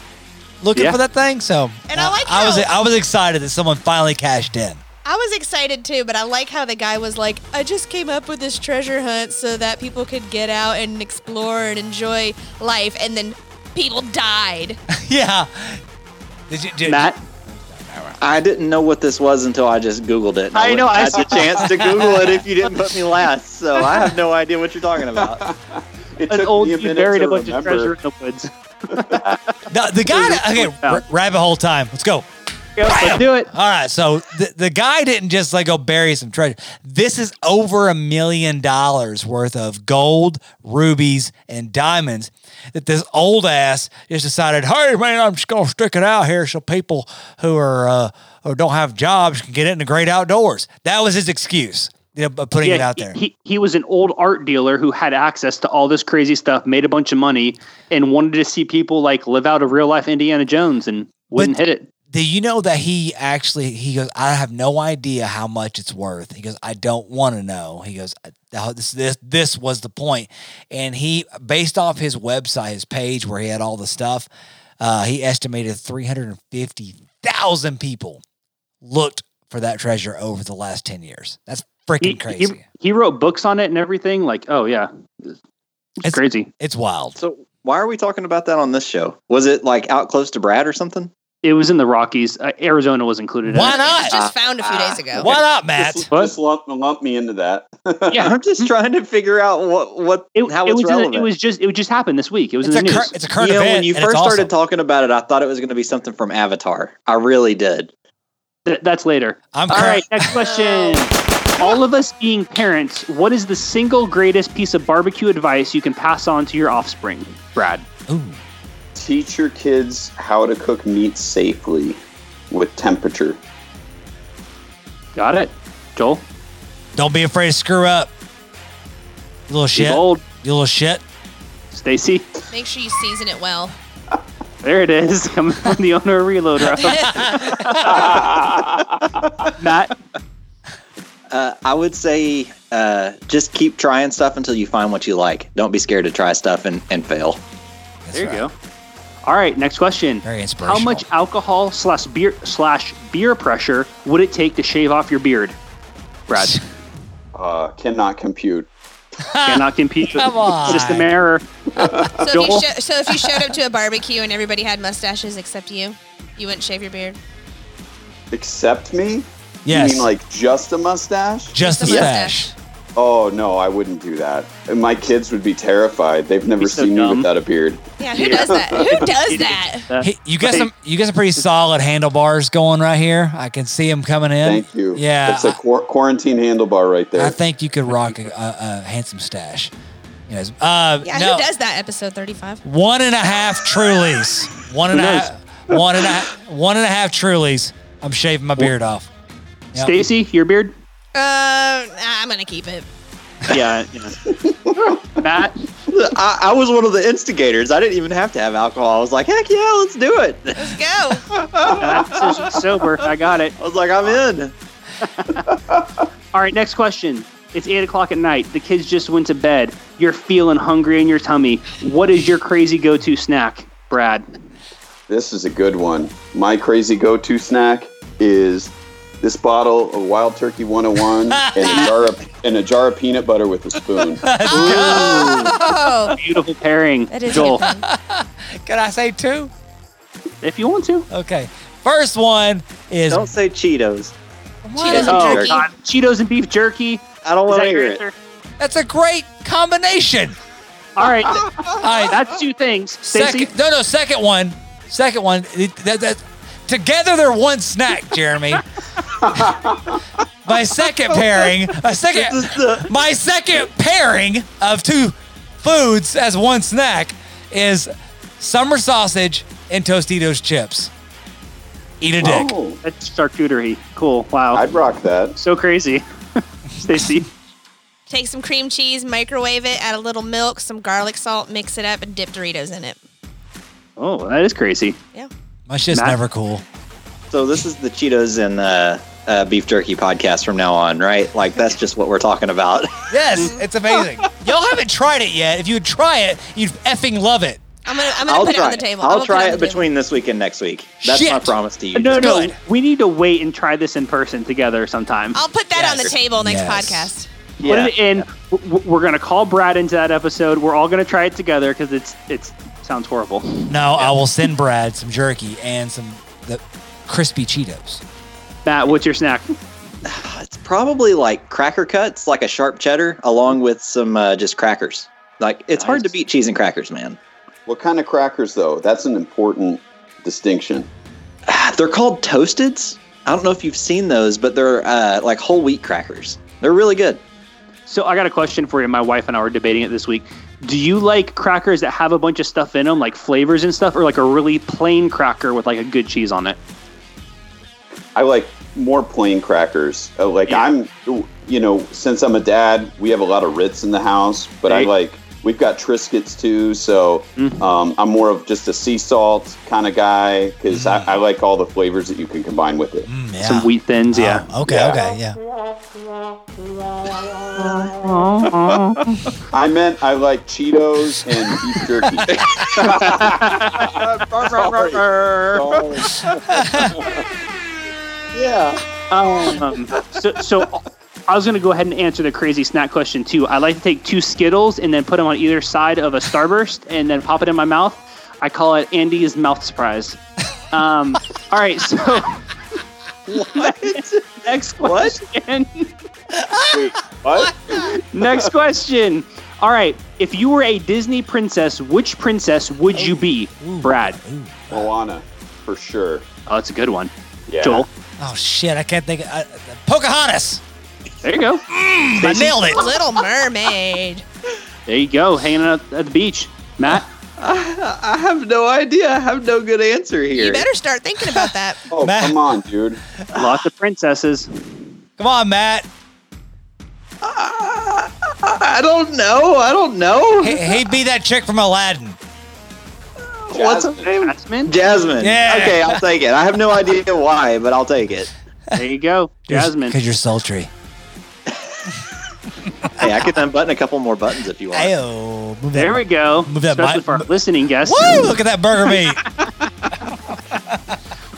looking Yeah. for that thing. So, And I uh, like I was I was excited that someone finally cashed in. I was excited too, but I like how the guy was like, I just came up with this treasure hunt so that people could get out and explore and enjoy life, and then people died. yeah. Did you, did, Matt? I didn't know what this was until I just Googled it. and I know, I had the chance to Google it if you didn't put me last. So I have no idea what you're talking about. It An took old me a you buried to a bunch of treasure in the woods. The, the guy, okay, r- rabbit hole time. Let's go. Go, let's do it. All right, so the, the guy didn't just like go bury some treasure. This is over a million dollars worth of gold, rubies, and diamonds that this old ass just decided, hey man, I'm just gonna stick it out here so people who are uh, who don't have jobs can get it in the great outdoors. That was his excuse, you know, putting it out there. He, he was an old art dealer who had access to all this crazy stuff, made a bunch of money, and wanted to see people like live out a real life Indiana Jones and wouldn't But- hit it. Do you know that he actually he goes? I have no idea how much it's worth. He goes, I don't want to know. He goes, "Uh, this this this was the point, and he based off his website, his page where he had all the stuff, uh, he estimated three hundred and fifty thousand people looked for that treasure over the last ten years. That's freaking He, crazy. he, he wrote books on it and everything. Like, oh yeah, it's, It's- crazy. it's wild. So why are we talking about that on this show? Was it like out close to Brad or something? It was in the Rockies. Uh, Arizona was included. Why in it. not? Just found a few days ago. Why not, Matt? Just, What? just lump, lump me into that. Yeah, I'm just trying to figure out what what It, how it was in the- it was just it just happened this week. It was It's a in the cur- news. it's a current you know, event. when you and it's first started talking about it, I thought it was going to be something from Avatar. I really did. Th- that's later. I'm All cur- right, next question. All of us being parents, what is the single greatest piece of barbecue advice you can pass on to your offspring, Brad? Ooh. Teach your kids how to cook meat safely with temperature. Got it, Joel. Don't be afraid to screw up. You little Be shit. bold, You little shit. Stacy. Make sure you season it well. There it is, coming from the owner of Reload. Rob. Matt, Uh, I would say uh, just keep trying stuff until you find what you like. Don't be scared to try stuff and, and fail. That's there you right. go. All right, next question. Very inspirational. How much alcohol slash beer slash beer pressure would it take to shave off your beard, Brad? uh, cannot compute. Cannot compete. with Come on. Just a mirror. So if, you sho- so if you showed up to a barbecue and everybody had mustaches except you, you wouldn't shave your beard. Except me? Yes. You mean like just a mustache? just the Just a stash. Oh no, I wouldn't do that. My kids would be terrified. They've never so seen dumb. me without a beard. Yeah, who does that? Who does that? Hey, you got some. You got some pretty solid handlebars going right here. I can see them coming in. Thank you. Yeah, it's a quar- quarantine handlebar right there. I think you could rock a, a, a handsome stash. You know, uh, Yeah, no, who does that? Episode thirty-five. one and a half Trulies. One and a Who knows? half. One and a half. One and a half Trulies. I'm shaving my beard off. Yep. Stacy, your beard? Uh, I'm gonna keep it. Yeah. yeah. Matt, I, I was one of the instigators. I didn't even have to have alcohol. I was like, heck yeah, let's do it. Let's go. Matt says sober. I got it. I was like, I'm in. All right, next question. It's eight o'clock at night. The kids just went to bed. You're feeling hungry in your tummy. What is your crazy go-to snack, Brad? This is a good one. My crazy go-to snack is this bottle of Wild Turkey 101 and a jar of and a jar of peanut butter with a spoon. Oh, Beautiful pairing, that is Joel. a good thing. Can I say two? If you want to. Okay. First one is Don't say Cheetos. Cheetos and Oh jerky. God, Cheetos and beef jerky. I don't want to hear it. answer? that's a great combination. All right, All right. that's two things. Stacy, Second, no, no, second one. Second one. that, that, together they're one snack, Jeremy. my second pairing, a second, my second pairing of two foods as one snack is summer sausage and Tostitos chips. Eat a dick. Oh, that's charcuterie. Cool. Wow. I'd rock that. so crazy. Stacy. Take some cream cheese, microwave it, add a little milk, some garlic salt, mix it up, and dip Doritos in it. Oh, that is crazy. My shit's Matt? never cool. So this is the Cheetos and uh, uh, beef jerky podcast from now on, right? Like that's just what we're talking about. Yes, it's amazing. Y'all haven't tried it yet. If you would try it, you'd effing love it. I'm gonna, I'm gonna I'll put it on the table. I'll I'm try put it between this week and next week. That's Shit. my promise to you. No, no, Good. we need to wait and try this in person together sometime. I'll put that on the table next Yes. podcast. Put Yeah. it in. W- We're gonna call Brad into that episode. We're all gonna try it together because it's it's sounds horrible. No, I will send Brad some jerky and some the crispy Cheetos. Matt, what's your snack? It's probably like cracker cuts, like a sharp cheddar, along with some uh, just crackers. Like it's hard to beat cheese and crackers, man. What kind of crackers though? That's an important distinction. they're called toasteds. I don't know if you've seen those, but they're uh, like whole wheat crackers. They're really good. So I got a question for you. My wife and I were debating it this week. Do you like crackers that have a bunch of stuff in them, like flavors and stuff, or like a really plain cracker with like a good cheese on it? I like more plain crackers. Uh, Like Yeah. I'm, you know, since I'm a dad, we have a lot of Ritz in the house, but I like we've got Triscuits too. So Mhm. um, I'm more of just a sea salt kind of guy because I, I like all the flavors that you can combine with it. Mm, yeah. Some wheat thins, yeah. Oh, okay. Yeah. Okay. Yeah. I meant I like Cheetos and beef jerky. yeah. Um, so, so I was going to go ahead and answer the crazy snack question too. I like to take two Skittles and then put them on either side of a Starburst and then pop it in my mouth. I call it Andy's mouth surprise. Um, all right, so what? next question. Wait, what? Next question. All right, if you were a Disney princess, which princess would you be, Brad? Moana, for sure. Oh, that's a good one. Yeah. Joel, Oh shit! I can't think. Of, uh, Pocahontas. There you go. Mm, I nailed it. Little Mermaid. There you go, hanging out at the beach. Matt. I have no idea. I have no good answer here. You better start thinking about that. Oh, Matt. come on, dude. Lots of princesses. Come on, Matt. Uh, I don't know. I don't know. He, he'd be that chick from Aladdin. What's her name? Jasmine. Jasmine. Yeah. Okay, I'll take it. I have no idea why, but I'll take it. There you go, Jasmine. Because you're sultry. Hey, I can unbutton a couple more buttons if you want. Ayo. Move There that, we go. Move that Especially mic- for our listening guests. Woo! Look at that burger meat.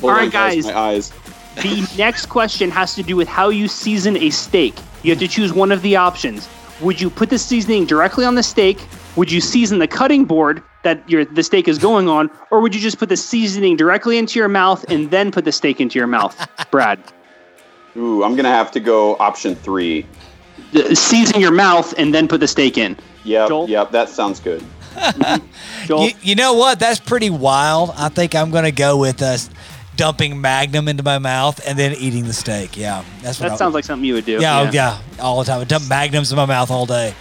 All right, guys. My eyes. The next question has to do with how you season a steak. You have to choose one of the options. Would you put the seasoning directly on the steak? Would you season the cutting board that your the steak is going on, or would you just put the seasoning directly into your mouth and then put the steak into your mouth? Brad, Ooh, I'm gonna have to go option three. The- season your mouth and then put the steak in. Yep, Joel? yep, that sounds good. Joel, you, you know what? That's pretty wild. I think I'm going to go with us dumping Magnum into my mouth and then eating the steak. Yeah, that's what. that I, sounds like something you would do. Yeah, yeah, all the time. I dump Magnums in my mouth all day.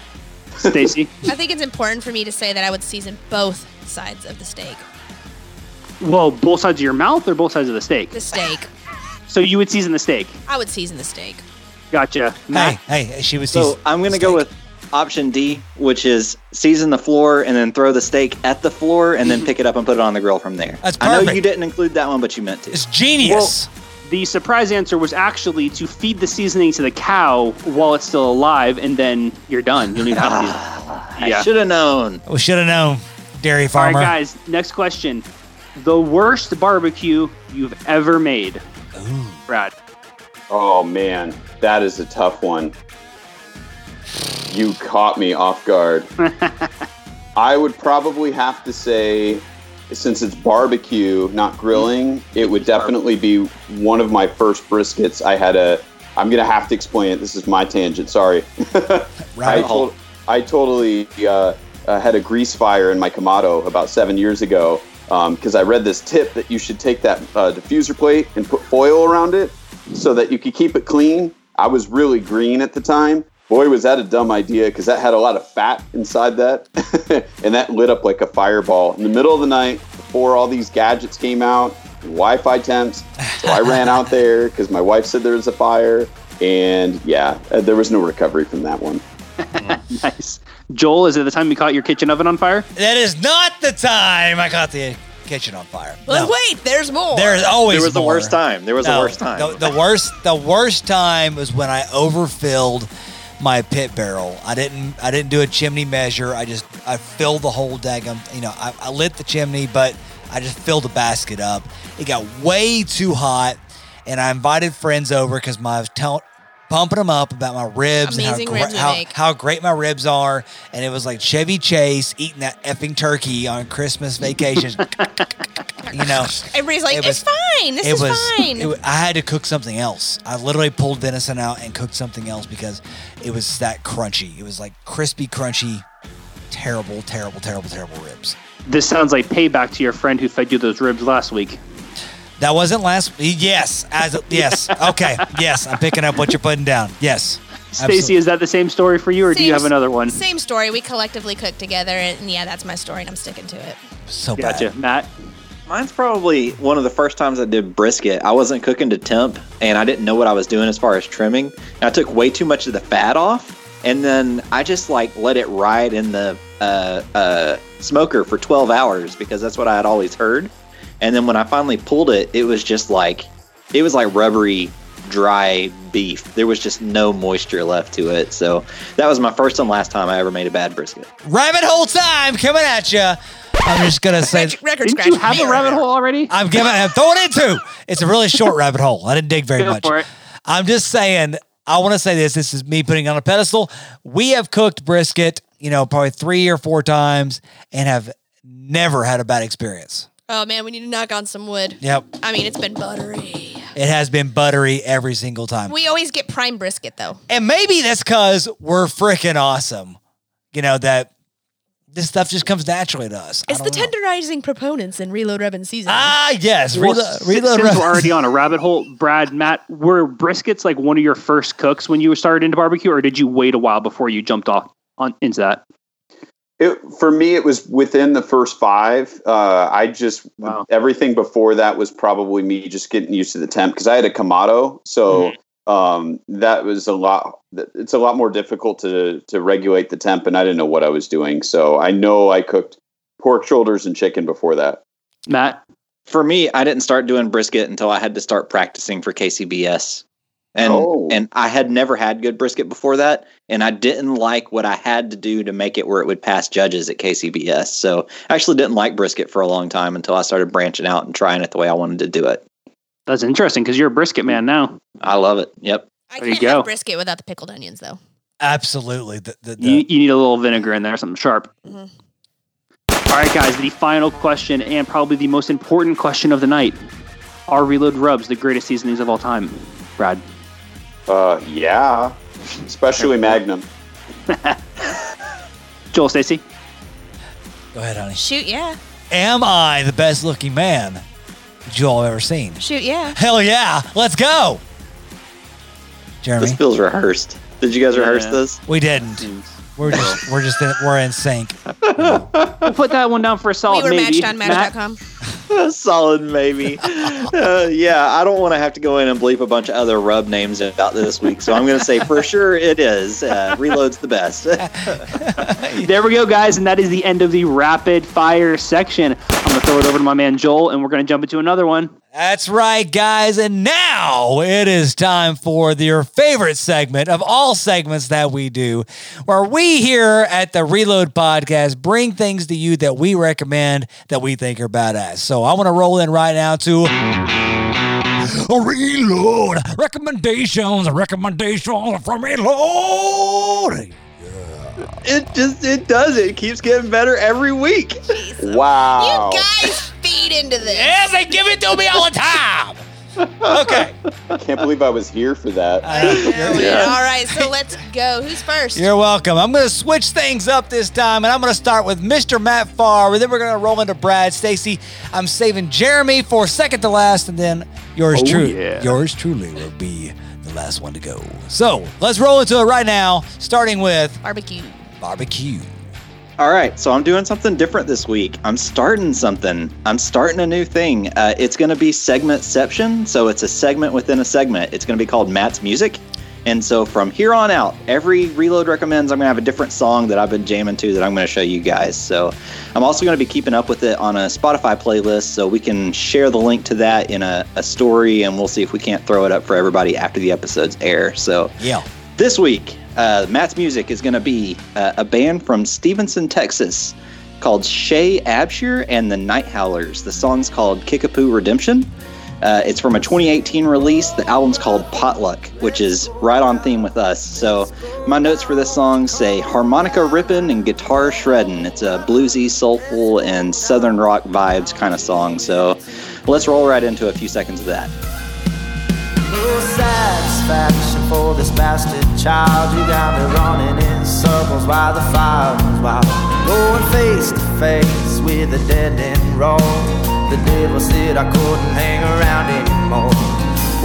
Stacy. I think it's important for me to say that I would season both sides of the steak. Well, both sides of your mouth or both sides of the steak? The steak. So you would season the steak. I would season the steak. Gotcha. Hey, Matt, hey, she was. So I'm going to go with option D, which is season the floor and then throw the steak at the floor and then mm-hmm. pick it up and put it on the grill from there. That's perfect. I know you didn't include that one, but you meant to. It's genius. the surprise answer was actually to feed the seasoning to the cow while it's still alive, and then you're done. You don't even have to. I should have known. we should have known, dairy farmer. All right, guys. Next question: the worst barbecue you've ever made, Brad. Oh man, that is a tough one. You caught me off guard. I would probably have to say, since it's barbecue, not grilling, it would definitely be one of my first briskets. I had a. I'm gonna have to explain it. This is my tangent. Sorry. I, to- I totally uh, uh, had a grease fire in my Kamado about seven years ago because I read this tip that you should take that uh, diffuser plate and put foil around it so that you could keep it clean. I was really green at the time. Boy, was that a dumb idea because that had a lot of fat inside that. and that lit up like a fireball in the middle of the night before all these gadgets came out, Wi Fi temps. So I ran out there because my wife said there was a fire. And yeah, uh, there was no recovery from that one. Nice. Joel, is it the time you caught your kitchen oven on fire? That is not the time I caught the kitchen on fire. But No. wait, there's more. There's always There was the worst time. There was the worst time. The, the worst the worst time was when I overfilled my pit barrel. I didn't I didn't do a chimney measure. I just I filled the whole daggum. You know, I, I lit the chimney, but I just filled the basket up. It got way too hot, and I invited friends over because my I was tell, pumping them up about my ribs Amazing and how, ribs we how, how great my ribs are. And it was like Chevy Chase eating that effing turkey on Christmas vacation. you know, Everybody's like, It it's fine. This it is was. fine. it I had to cook something else. I literally pulled venison out and cooked something else because it was that crunchy. It was like crispy, crunchy, terrible, terrible, terrible, terrible ribs. This sounds like payback to your friend who fed you those ribs last week. That wasn't last. Yes, as yes. Okay, yes. I'm picking up what you're putting down. Yes. Stacy, is that the same story for you, or do you have another one? Same story. We collectively cooked together, and yeah, that's my story, and I'm sticking to it. so Gotcha, bad. Matt. Mine's probably one of the first times I did brisket. I wasn't cooking to temp, and I didn't know what I was doing as far as trimming. And I took way too much of the fat off, and then I just like let it ride in the uh, uh, smoker for 12 hours because that's what I had always heard. And then when I finally pulled it, it was just like it was like rubbery, dry beef. There was just no moisture left to it. So that was my first and last time I ever made a bad brisket. Rabbit hole time coming at you. I'm just gonna say. Record, record Didn't you have a rabbit hole already? I'm giving. I'm throwing it too. It's a really short rabbit hole. I didn't dig very Go much. for it. I'm just saying. I want to say this. This is me putting on a pedestal. We have cooked brisket, you know, probably three or four times, and have never had a bad experience. Oh man, we need to knock on some wood. Yep, I mean, it's been buttery. it has been buttery every single time. We always get prime brisket though. And maybe that's because we're freaking awesome. You know, that this stuff just comes naturally to us. It's the don't know. tenderizing proponents in Reload Rub and Season. Ah, yes. Well, Reload, s- reload since we're already on a rabbit hole, Brad, Matt, were briskets like one of your first cooks when you started into barbecue, or did you wait a while before you jumped off on into that? It, for me, it was within the first five. Uh, I just Wow. everything before that was probably me just getting used to the temp because I had a Kamado, so um, that was a lot. It's a lot more difficult to to regulate the temp, and I didn't know what I was doing. So I know I cooked pork shoulders and chicken before that. Matt, For me, I didn't start doing brisket until I had to start practicing for KCBS. And Oh. and I had never had good brisket before that, and I didn't like what I had to do to make it where it would pass judges at KCBS. So I actually didn't like brisket for a long time until I started branching out and trying it the way I wanted to do it. that's interesting because you're a brisket man now. I love it. Yep. I there you can't go. have brisket without the pickled onions though. Absolutely. The, the, the, You, you need a little vinegar in there, something sharp. Mhm. All right, guys, the final question and probably the most important question of the night: Are Reload rubs the greatest seasonings of all time? Brad, Uh, yeah, especially Magnum. Joel, Stacy. go ahead, honey. Shoot, yeah. Am I the best looking man that you all ever seen? Shoot, yeah. Hell yeah. Let's go. Jeremy, This feels rehearsed. Did you guys rehearse Yeah. this? we didn't. We're just we're just in, we're in sync. We'll put that one down for a We solid were maybe. matched on Matt? Match.com. Solid maybe. uh, yeah, I don't want to have to go in and bleep a bunch of other rub names about this week, so I'm going to say for sure it is. Uh, Reload's the best. There we go, guys, and that is the end of the rapid fire section. I'm gonna throw it over to my man Joel, and we're gonna jump into another one. That's right, guys. And now it is time for your favorite segment of all segments that we do, where we here at the Reload Podcast bring things to you that we recommend that we think are badass. So I want to roll in right now to Reload recommendations, recommendations from Reload. it just it does it. It keeps getting better every week. Wow. You guys feed into this. Yes, they give it to me all the time. Okay. I Can't believe I was here for that. Yeah. All right, so let's go. Who's first? You're welcome. I'm going to switch things up this time, and I'm going to start with Mr. Matt Farr, then we're going to roll into Brad, Stacy. I'm saving Jeremy for second to last, and then yours Oh, true, yeah. yours truly will be the last one to go. So let's roll into it right now, starting with Barbecue. barbecue. All right, so I'm doing something different this week. I'm starting something. I'm starting a new thing. Uh, it's going to be segmentception. So it's a segment within a segment. It's going to be called Matt's Music. And so from here on out, every reload recommends I'm going to have a different song that I've been jamming to that I'm going to show you guys. So I'm also going to be keeping up with it on a Spotify playlist so we can share the link to that in a, a story and we'll see if we can't throw it up for everybody after the episodes air. So Yeah. this week, uh, Matt's music is going to be uh, a band from Stevenson, Texas, called Shay Abshire and the Night Howlers. The song's called Kickapoo Redemption. Uh, it's from a 2018 release. The album's called Potluck, which is right on theme with us. So, my notes for this song say harmonica ripping and guitar shredding. It's a bluesy, soulful, and southern rock vibes kind of song. So, let's roll right into a few seconds of that. No satisfaction for this bastard child. You got me running in circles while the fire is wild. Going face to face with a dead end road. the devil said I couldn't hang around anymore.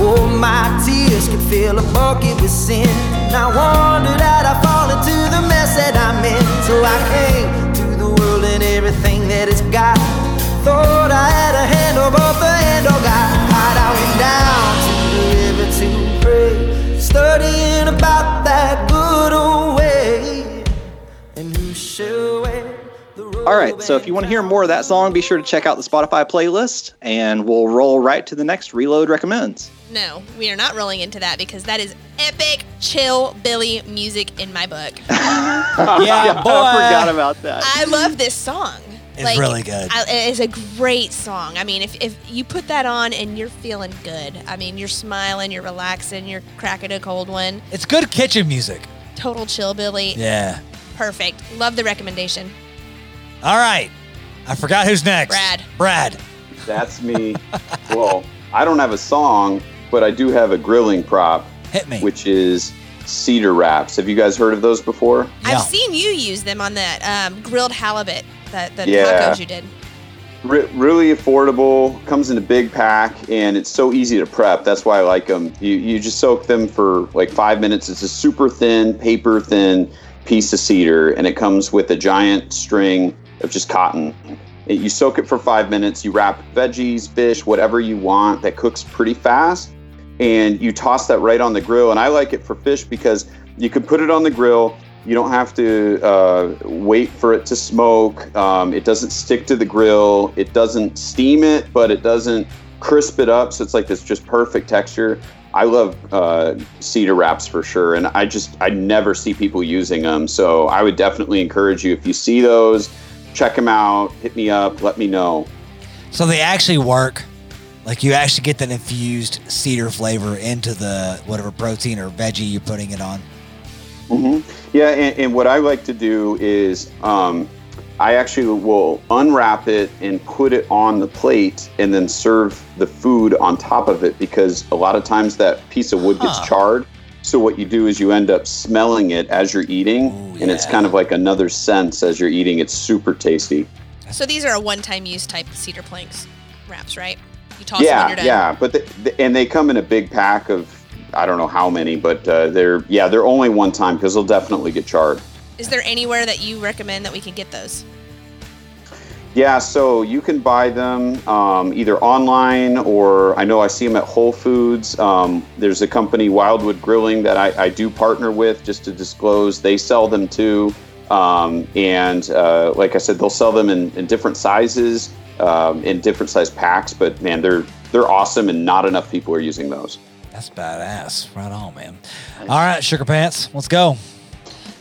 Oh, my tears could fill a bucket with sin. And I wondered had I fall into the mess that I'm in. So I came to the world and everything that it's got. Thought I had a handle, but the handle got hot. I went down studying about that good old way. And who shall wear All right, so if you want to hear more of that song, be sure to check out the Spotify playlist, and we'll roll right to the next Reload recommends. No, we are not rolling into that because that is epic, chill Billy music in my book. Yeah, boy. I forgot about that. I love this song. It's really good. I, it is a great song. I mean, if, if you put that on and you're feeling good, I mean, you're smiling, you're relaxing, you're cracking a cold one. It's good kitchen music. Total chill, Billy. Yeah. Perfect. Love the recommendation. All right. I forgot who's next. Brad. Brad. That's me. well, I don't have a song, but I do have a grilling prop, Hit me. which is cedar wraps. Have you guys heard of those before? Yeah. I've seen you use them on that um, grilled halibut, that the Yeah. tacos you did. Re- really affordable, comes in a big pack, and it's so easy to prep. That's why I like them. You, you just soak them for like five minutes. It's a super thin, paper thin piece of cedar, and it comes with a giant string of just cotton. It- you soak it for five minutes. You wrap veggies, fish, whatever you want that cooks pretty fast, and you toss that right on the grill. And I like it for fish because you can put it on the grill. You don't have to uh, wait for it to smoke. Um, it doesn't stick to the grill. It doesn't steam it, but it doesn't crisp it up. So it's like this just perfect texture. I love uh, cedar wraps for sure, and I just I never see people using them. So I would definitely encourage you if you see those, check them out. Hit me up. Let me know. So they actually work. Like you actually get that infused cedar flavor into the whatever protein or veggie you're putting it on. Hmm Yeah, and, and what I like to do is um, I actually will unwrap it and put it on the plate and then serve the food on top of it because a lot of times that piece of wood gets charred. So what you do is you end up smelling it as you're eating, Ooh, and it's kind of like another sense as you're eating. It's super tasty. So these are a one-time use type cedar planks wraps, right? You toss them when yeah, you're done. yeah, but the, the, and they come in a big pack of I don't know how many, but uh, they're yeah they're only one time because they'll definitely get charred. Is there anywhere that you recommend that we can get those? Yeah, so you can buy them um, either online or I know I see them at Whole Foods. Um, there's a company, Wildwood Grilling, that I, I do partner with just to disclose. They sell them too. Um, and uh, like I said, they'll sell them in, in different sizes, um, in different size packs. But man, they're they're awesome, and not enough people are using those. That's badass. Right on, man. All right, Sugar Pants, let's go.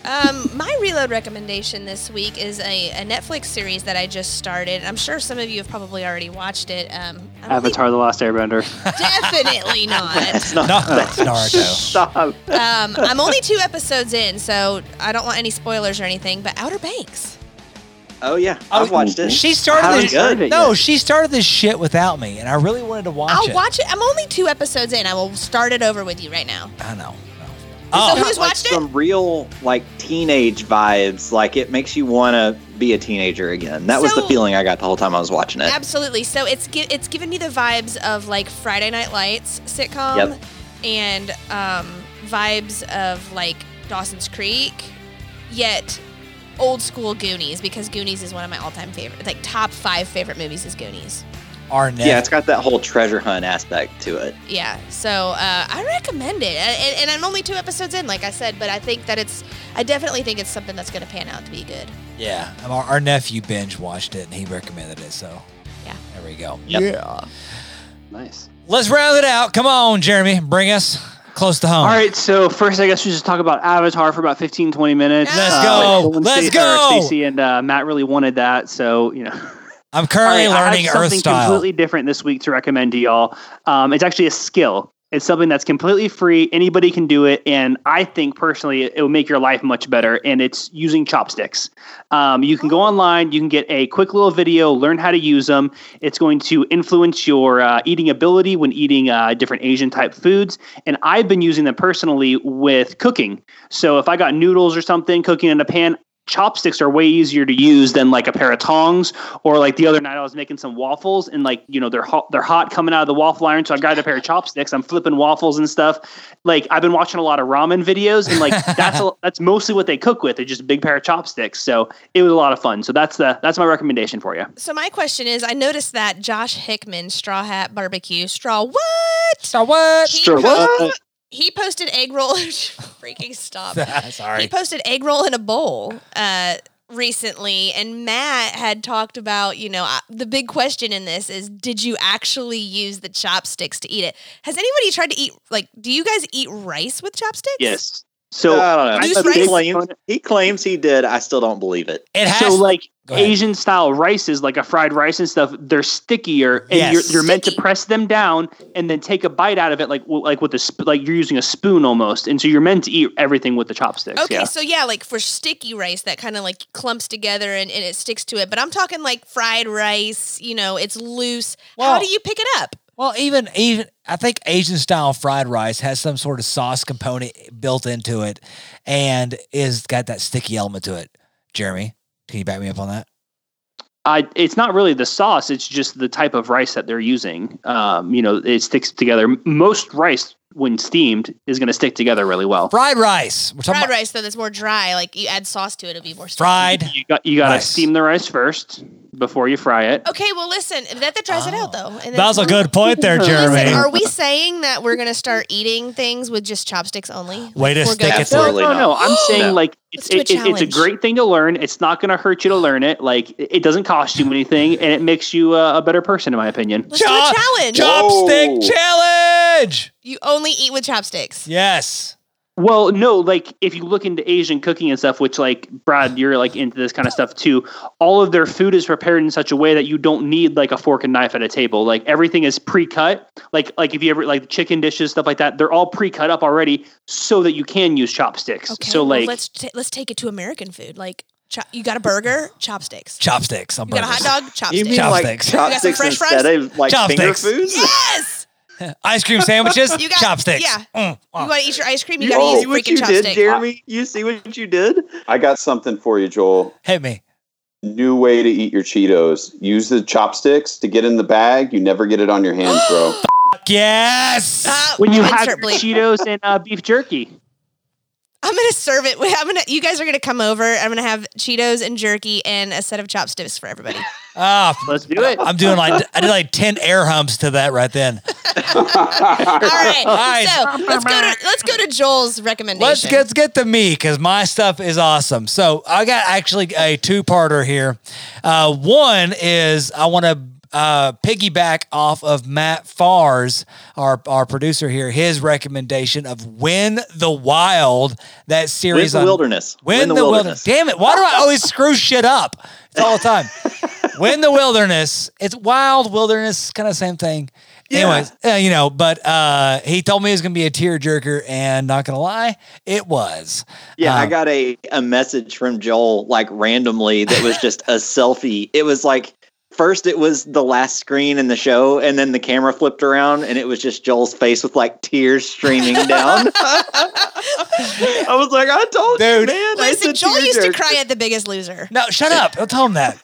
Um, my reload recommendation this week is a, a Netflix series that I just started. I'm sure some of you have probably already watched it. Um, I don't Avatar: The Last Airbender. think- definitely not. No, that's Naruto. Stop. Um, I'm only two episodes in, so I don't want any spoilers or anything. But Outer Banks. Oh yeah, I've watched it. She started Haven't this. started no, yet. she started this shit without me, and I really wanted to watch it. I'll it. watch it. I'm only two episodes in. I will start it over with you right now. I know. no. So Oh, who's like watched it? some real like teenage vibes. Like it makes you want to be a teenager again. That was the feeling I got the whole time I was watching it. Absolutely. So it's gi- it's giving me the vibes of like Friday Night Lights sitcom, Yep. and um, vibes of like Dawson's Creek, yet old school Goonies because Goonies is one of my all time favorite, like top five favorite movies is Goonies. Arnett. Yeah, it's got that whole treasure hunt aspect to it. Yeah, so uh, I recommend it, and, and I'm only two episodes in, like I said, but I think that it's, I definitely think it's something that's going to pan out to be good. Yeah, Um, our, our nephew binge watched it, and he recommended it. So Yeah. there we go. Yep. Nice. Let's round it out. Come on, Jeremy, bring us close to home. All right, so first, I guess we just talk about Avatar for about 15, 20 minutes. Let's go. Golden Let's State- go. Stacey and uh, Matt really wanted that, so you know. I'm currently right, learning I have Earth something completely different this week to recommend to y'all. Um, it's actually a skill. It's something that's completely free. Anybody can do it, and I think personally it will make your life much better. And it's using chopsticks. Um, you can go online, you can get a quick little video, learn how to use them. It's going to influence your uh, eating ability when eating uh, different Asian type foods. And I've been using them personally with cooking. So if I got noodles or something cooking in a pan, chopsticks are way easier to use than like a pair of tongs. Or like the other night I was making some waffles and like you know they're hot they're hot coming out of the waffle iron so I got a pair of chopsticks. I'm flipping waffles and stuff. Like I've been watching a lot of ramen videos and like that's a, that's mostly what they cook with. They're just a big pair of chopsticks. So it was a lot of fun. So that's the that's my recommendation for you So my question is, I noticed that Josh Hickman, Straw Hat Barbecue, Straw what? straw what? He, Straw po- what? He posted egg roll. freaking stop. Sorry. He posted egg roll in a bowl uh, recently, and Matt had talked about, you know, uh, the big question in this is, did you actually use the chopsticks to eat it? Has anybody tried to eat like? Do you guys eat rice with chopsticks? yes so I don't know. I'm a rice? He claims, he claims he did. I still don't believe it. It has. so like Go ahead. Asian style rices, like a fried rice and stuff, they're stickier, and Yes. you're, you're meant to press them down and then take a bite out of it, like like with a sp- like you're using a spoon almost, and so you're meant to eat everything with the chopsticks. Okay, yeah. so yeah, like for sticky rice that kind of like clumps together and, and it sticks to it. But I'm talking like fried rice, you know, it's loose. How do you pick it up? Well, even even I think Asian style fried rice has some sort of sauce component built into it, and is got that sticky element to it. Jeremy, can you back me up on that? I, it's not really the sauce; it's just the type of rice that they're using. Um, you know, it sticks together. Most rice, when steamed, is going to stick together really well. Fried rice. We're talking Fried about rice though, that's more dry. Like you add sauce to it, it'll be more sticky. fried. You got you got to steam the rice first before you fry it. Okay, well listen, that, that dries it out though. And That was a good point there, Listen, Jeremy. are we saying that we're gonna start eating things with just chopsticks only? Way to We're stick gonna- it to No, no, no. I'm saying like it's, do a it, it- it's a great thing to learn. It's not going to hurt you to learn it. Like it it doesn't cost you anything, and it makes you uh, a better person, in my opinion. Let's do a challenge. Chopstick Whoa. challenge. You only eat with chopsticks. Yes. Well, no, like if you look into Asian cooking and stuff, which like Brad, you're like into this kind of stuff too. All of their food is prepared in such a way that you don't need like a fork and knife at a table. Like everything is pre-cut. Like like if you ever like chicken dishes stuff like that, they're all pre-cut up already so that you can use chopsticks. Okay, so well, like let's t- let's take it to American food. Like cho- you got a burger, chopsticks. Chopsticks. On You got a hot dog, chopsticks. You mean Chopsticks. like got some chopsticks fresh instead fries? of like finger Chopsticks. foods? yes. Ice cream sandwiches. You got- chopsticks. yeah. Mm, You oh. want to eat your ice cream? You You got to use see what freaking you chopstick. did, Jeremy? You see what you did? I got something for you, Joel. Hit me. New way to eat your Cheetos. Use the chopsticks to get in the bag. You never get it on your hands, bro. Yes. Uh, when you have insert. Cheetos and uh, beef jerky. I'm gonna serve it. I'm gonna. You guys are gonna come over. I'm gonna have Cheetos and jerky and a set of chopsticks for everybody. Ah, Let's do it. I'm doing like I did like ten air humps to that right then. All right. right. So let's go to let's go to Joel's recommendation. Let's get, let's get to me because my stuff is awesome. So I got actually a two parter here. Uh, one is I want to uh, piggyback off of Matt Farr's, our our producer here, his recommendation of Win the Wild, that Win series the on wilderness. Win, the, wilderness. Damn it! Why do I always screw shit up? It's all the time. Win the wilderness. It's wild wilderness, kind of same thing. Anyways, uh, you know, but uh, he told me it was gonna be a tearjerker, and not gonna lie, it was. Yeah, I Um, got a, a message from Joel like randomly that was just a selfie. It was like first it was the last screen in the show, and then the camera flipped around and it was just Joel's face with like tears streaming down. I was like, I told you, Dude. man. Listen, it's Joel used to cry at The Biggest Loser. No, shut up! Don't tell him that.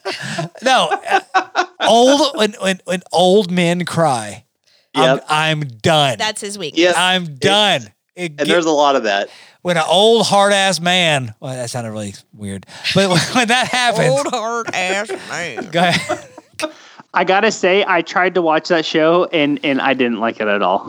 No, uh, old when when when old men cry, Yep. I'm I'm done. That's his weakness. Yep. I'm done. It And get- there's a lot of that. when an old hard ass man. Well, that sounded really weird, but when, when that happens, Old hard ass man. go ahead. I gotta say, I tried to watch that show and and I didn't like it at all.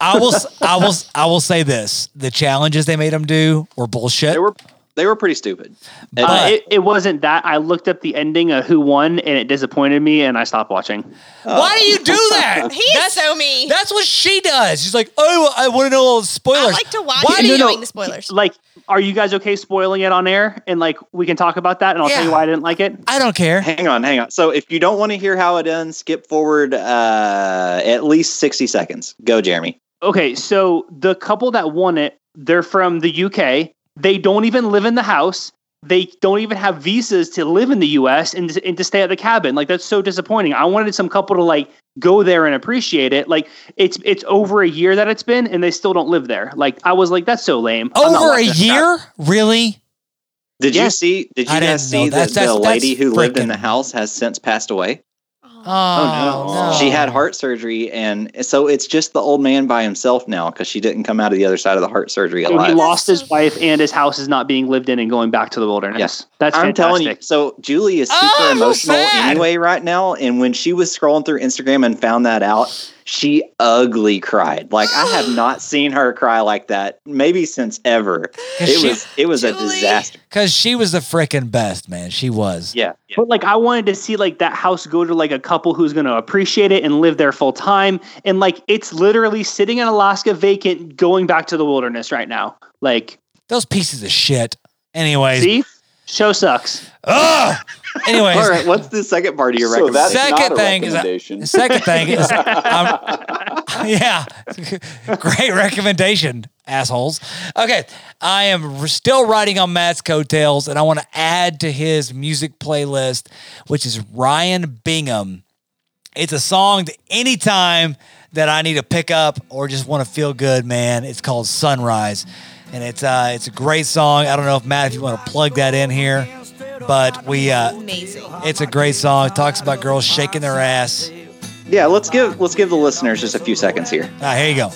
I will. s- I will. s- I will say this: the challenges they made him do were bullshit. They were they were pretty stupid. And- Uh, it, it wasn't that. I looked up the ending of who won and it disappointed me and I stopped watching. Why do you do that? He is so mean. That's what she does. She's like, oh, I want to know all the spoilers. I like to watch Why it do you No, knowing no. the spoilers. Like, are you guys okay spoiling it on air? And like, we can talk about that and I'll tell you why I didn't like it. I don't care. hang on, hang on. So if you don't want to hear how it ends, skip forward uh, at least 60 seconds. Go, Jeremy. Okay, so the couple that won it, they're from the UK. They don't even live in the house. They don't even have visas to live in the US and, and to stay at the cabin. Like that's so disappointing. I wanted some couple to like go there and appreciate it. Like it's it's over a year that it's been and they still don't live there. Like I was like that's so lame. I'm Over a watching that. year? Really? Did you see? Did you guys see that That's- that's- the lady that's who lived in the house has since passed away? Oh, no. She had heart surgery, and so it's just the old man by himself now because she didn't come out of the other side of the heart surgery So he lost his wife, and his house is not being lived in and going back to the wilderness. Yes. That's I'm fantastic. telling you. So Julie is super Oh, emotional sad. anyway right now, and when she was scrolling through Instagram and found that out, she ugly cried. Like I have not seen her cry like that maybe since ever. It she- was it was a disaster. Because she was the freaking best, man. She was. Yeah. yeah. But like I wanted to see like that house go to like a couple who's going to appreciate it and live there full time and like it's literally sitting in Alaska vacant going back to the wilderness right now. Like Those pieces of shit. Anyways. see? Show sucks. Ugh! Anyways. All right. What's the second part of your So recommendation? Second not a thing is recommendation. The second thing is, um, yeah, great recommendation, assholes. Okay, I am still riding on Matt's coattails, and I want to add to his music playlist, which is Ryan Bingham. It's a song that anytime that I need to pick up or just want to feel good, man, it's called Sunrise, and it's uh, it's a great song. I don't know if Matt, if you want to plug that in here, but we uh, Amazing. it's a great song. It talks about girls shaking their ass. Yeah. Let's give let's give the listeners just a few seconds here. Ah, here you go.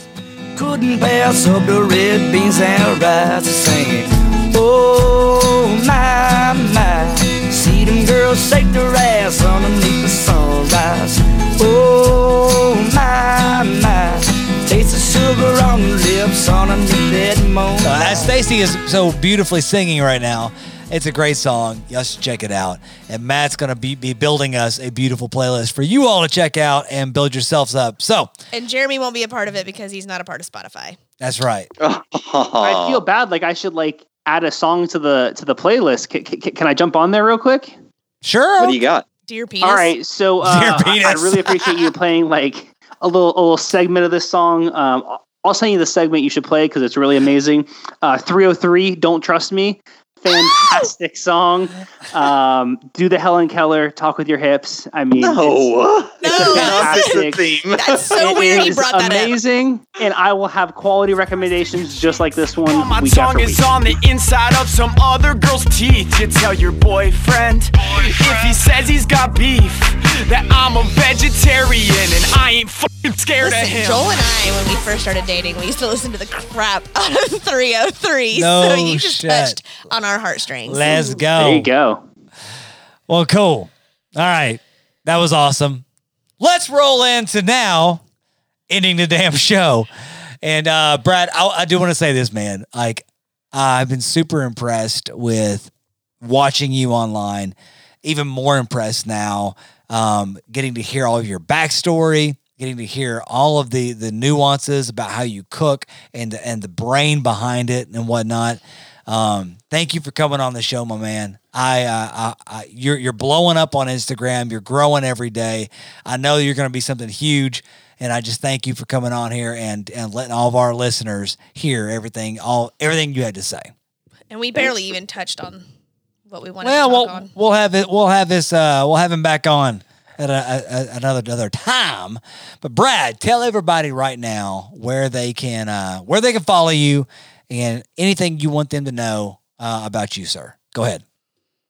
Couldn't pass up the red beans and rice singing. Oh my my, see them girls shake their ass underneath the sunrise. Oh my my, taste the sugar on the lips underneath that moon. Uh, as Stacy is so beautifully singing right now, it's a great song. Y'all should check it out. And Matt's going to be, be building us a beautiful playlist for you all to check out and build yourselves up. So And Jeremy won't be a part of it because he's not a part of Spotify. that's right. I feel bad like I should like add a song to the to the playlist. Can, can, can I jump on there real quick? Sure. What do you got? Dear penis. All right, so uh, Dear I, penis. I really appreciate you playing like a little a little segment of this song. Um, I'll send you the segment you should play because it's really amazing. Uh, 303, Don't Trust Me. Fantastic song. Um, do the Helen Keller, Talk with Your Hips. I mean, it's, No. it's No, a that's- fantastic. That's so It weird he is brought that up. amazing, and I will have quality recommendations just like this one My week tongue after is on the inside of some other girl's teeth. You tell your boyfriend, if he says he's got beef that I'm a vegetarian and I ain't fucking scared Listen, of him. Joel and I, when we first started dating, we used to listen to the crap out of 303. No so you just shit. touched on our heartstrings. Let's go. There you go. Well, cool. All right. That was awesome. Let's roll into now ending the damn show. And uh, Brad, I, I do want to say this, man. Like, I've been super impressed with watching you online. Even more impressed now, um, getting to hear all of your backstory, getting to hear all of the the nuances about how you cook and the, and the brain behind it and whatnot. Um, thank you for coming on the show, my man. I, uh, I, I you're you're blowing up on Instagram. You're growing every day. I know you're going to be something huge, and I just thank you for coming on here and and letting all of our listeners hear everything all everything you had to say. And we barely even touched on what we wanted Well, to we'll on. we'll have it. We'll have this. Uh, we'll have him back on at a, a- another another time. But Brad, tell everybody right now where they can uh, where they can follow you and anything you want them to know uh, about you, sir. Go ahead.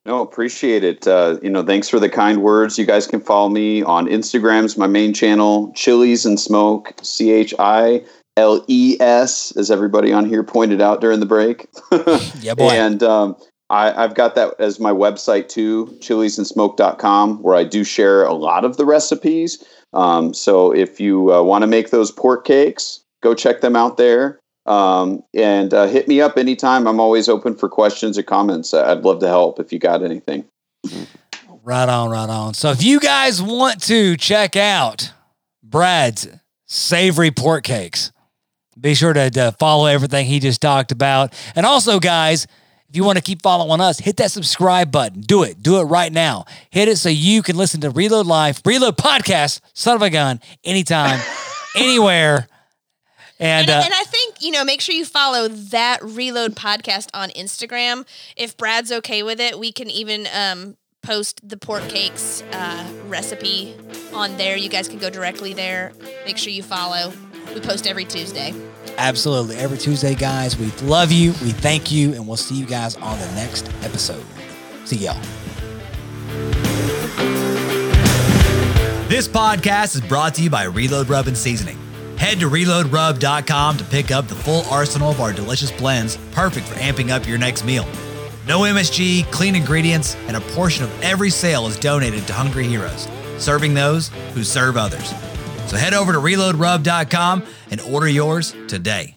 No, appreciate it. Uh, you know, thanks for the kind words. You guys can follow me on Instagram's my main channel, Chiles and Smoke, C H I L E S, as everybody on here pointed out during the break. Yeah, boy. And um, I, I've got that as my website too, chilesandsmoke.com, where I do share a lot of the recipes. Um, so if you uh, want to make those pork cakes, go check them out there. Um, and uh, hit me up anytime. I'm always open for questions or comments. I'd love to help if you got anything. Right on, right on. So if you guys want to check out Brad's savory pork cakes, be sure to, to follow everything he just talked about. And also, guys, if you want to keep following us, hit that subscribe button. Do it. Do it right now. Hit it so you can listen to Reload Life, Reload Podcast, son of a gun, anytime, anywhere. And, And, uh, and I think, you know, make sure you follow that Reload podcast on Instagram. If Brad's okay with it, we can even um, post the pork cakes uh, recipe on there. You guys can go directly there. Make sure you follow. We post every Tuesday. Absolutely. Every Tuesday, guys. We love you. We thank you. And we'll see you guys on the next episode. See y'all. This podcast is brought to you by Reload Rub and Seasoning. Head to reloadrub.com to pick up the full arsenal of our delicious blends, perfect for amping up your next meal. No MSG, clean ingredients, and a portion of every sale is donated to Hungry Heroes, serving those who serve others. So head over to reloadrub.com and order yours today.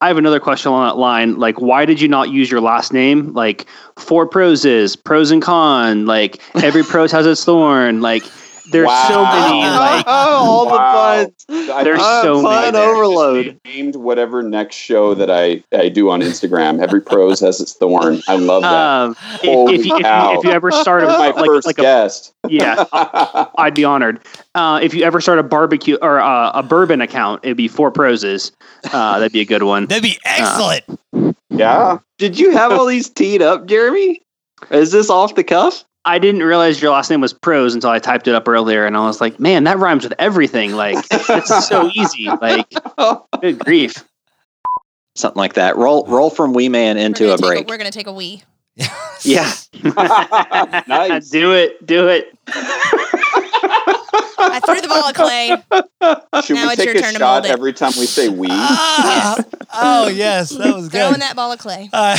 I have another question along that line. Like, why did you not use your last name? Like, four pros is pros and con. Like, every pros has its thorn. Like, there's so many. Like, all Wow. the puns. I- There's Uh, so fun many. there. overload. Named whatever next show that I, I do on Instagram. Every prose has its thorn. I love that. um, if, Holy if, you, if, you, if you ever start a my like, first like a guest. yeah, I'd be honored. Uh, if you ever start a barbecue or uh, a bourbon account, it'd be four proses. Uh, that'd be a good one. That'd be excellent. yeah. Did you have all these teed up, Jeremy? Is this off the cuff? I didn't realize your last name was Prose until I typed it up earlier, and I was like, man, that rhymes with everything. Like, it's so easy. Like, good grief. Something like that. Roll roll from Wee Man into gonna a break. we're gonna take a wee. yeah. Nice. do it. Do it. I threw the ball at Clay. Should Now we it's take your a turn shot every time we say we? Ah, oh, yes. That was good. Throwing that ball at Clay. Uh,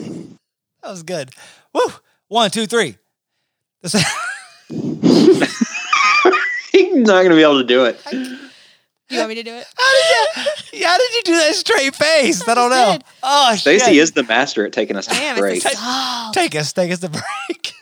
that was good. Woo. One, two, three. This- He's not going to be able to do it. You want me to do it? How did you, how did you do that straight face? I don't know. did. Oh, Stacey shit. is the master at taking us to Damn, break. it's a Take us, take us to break.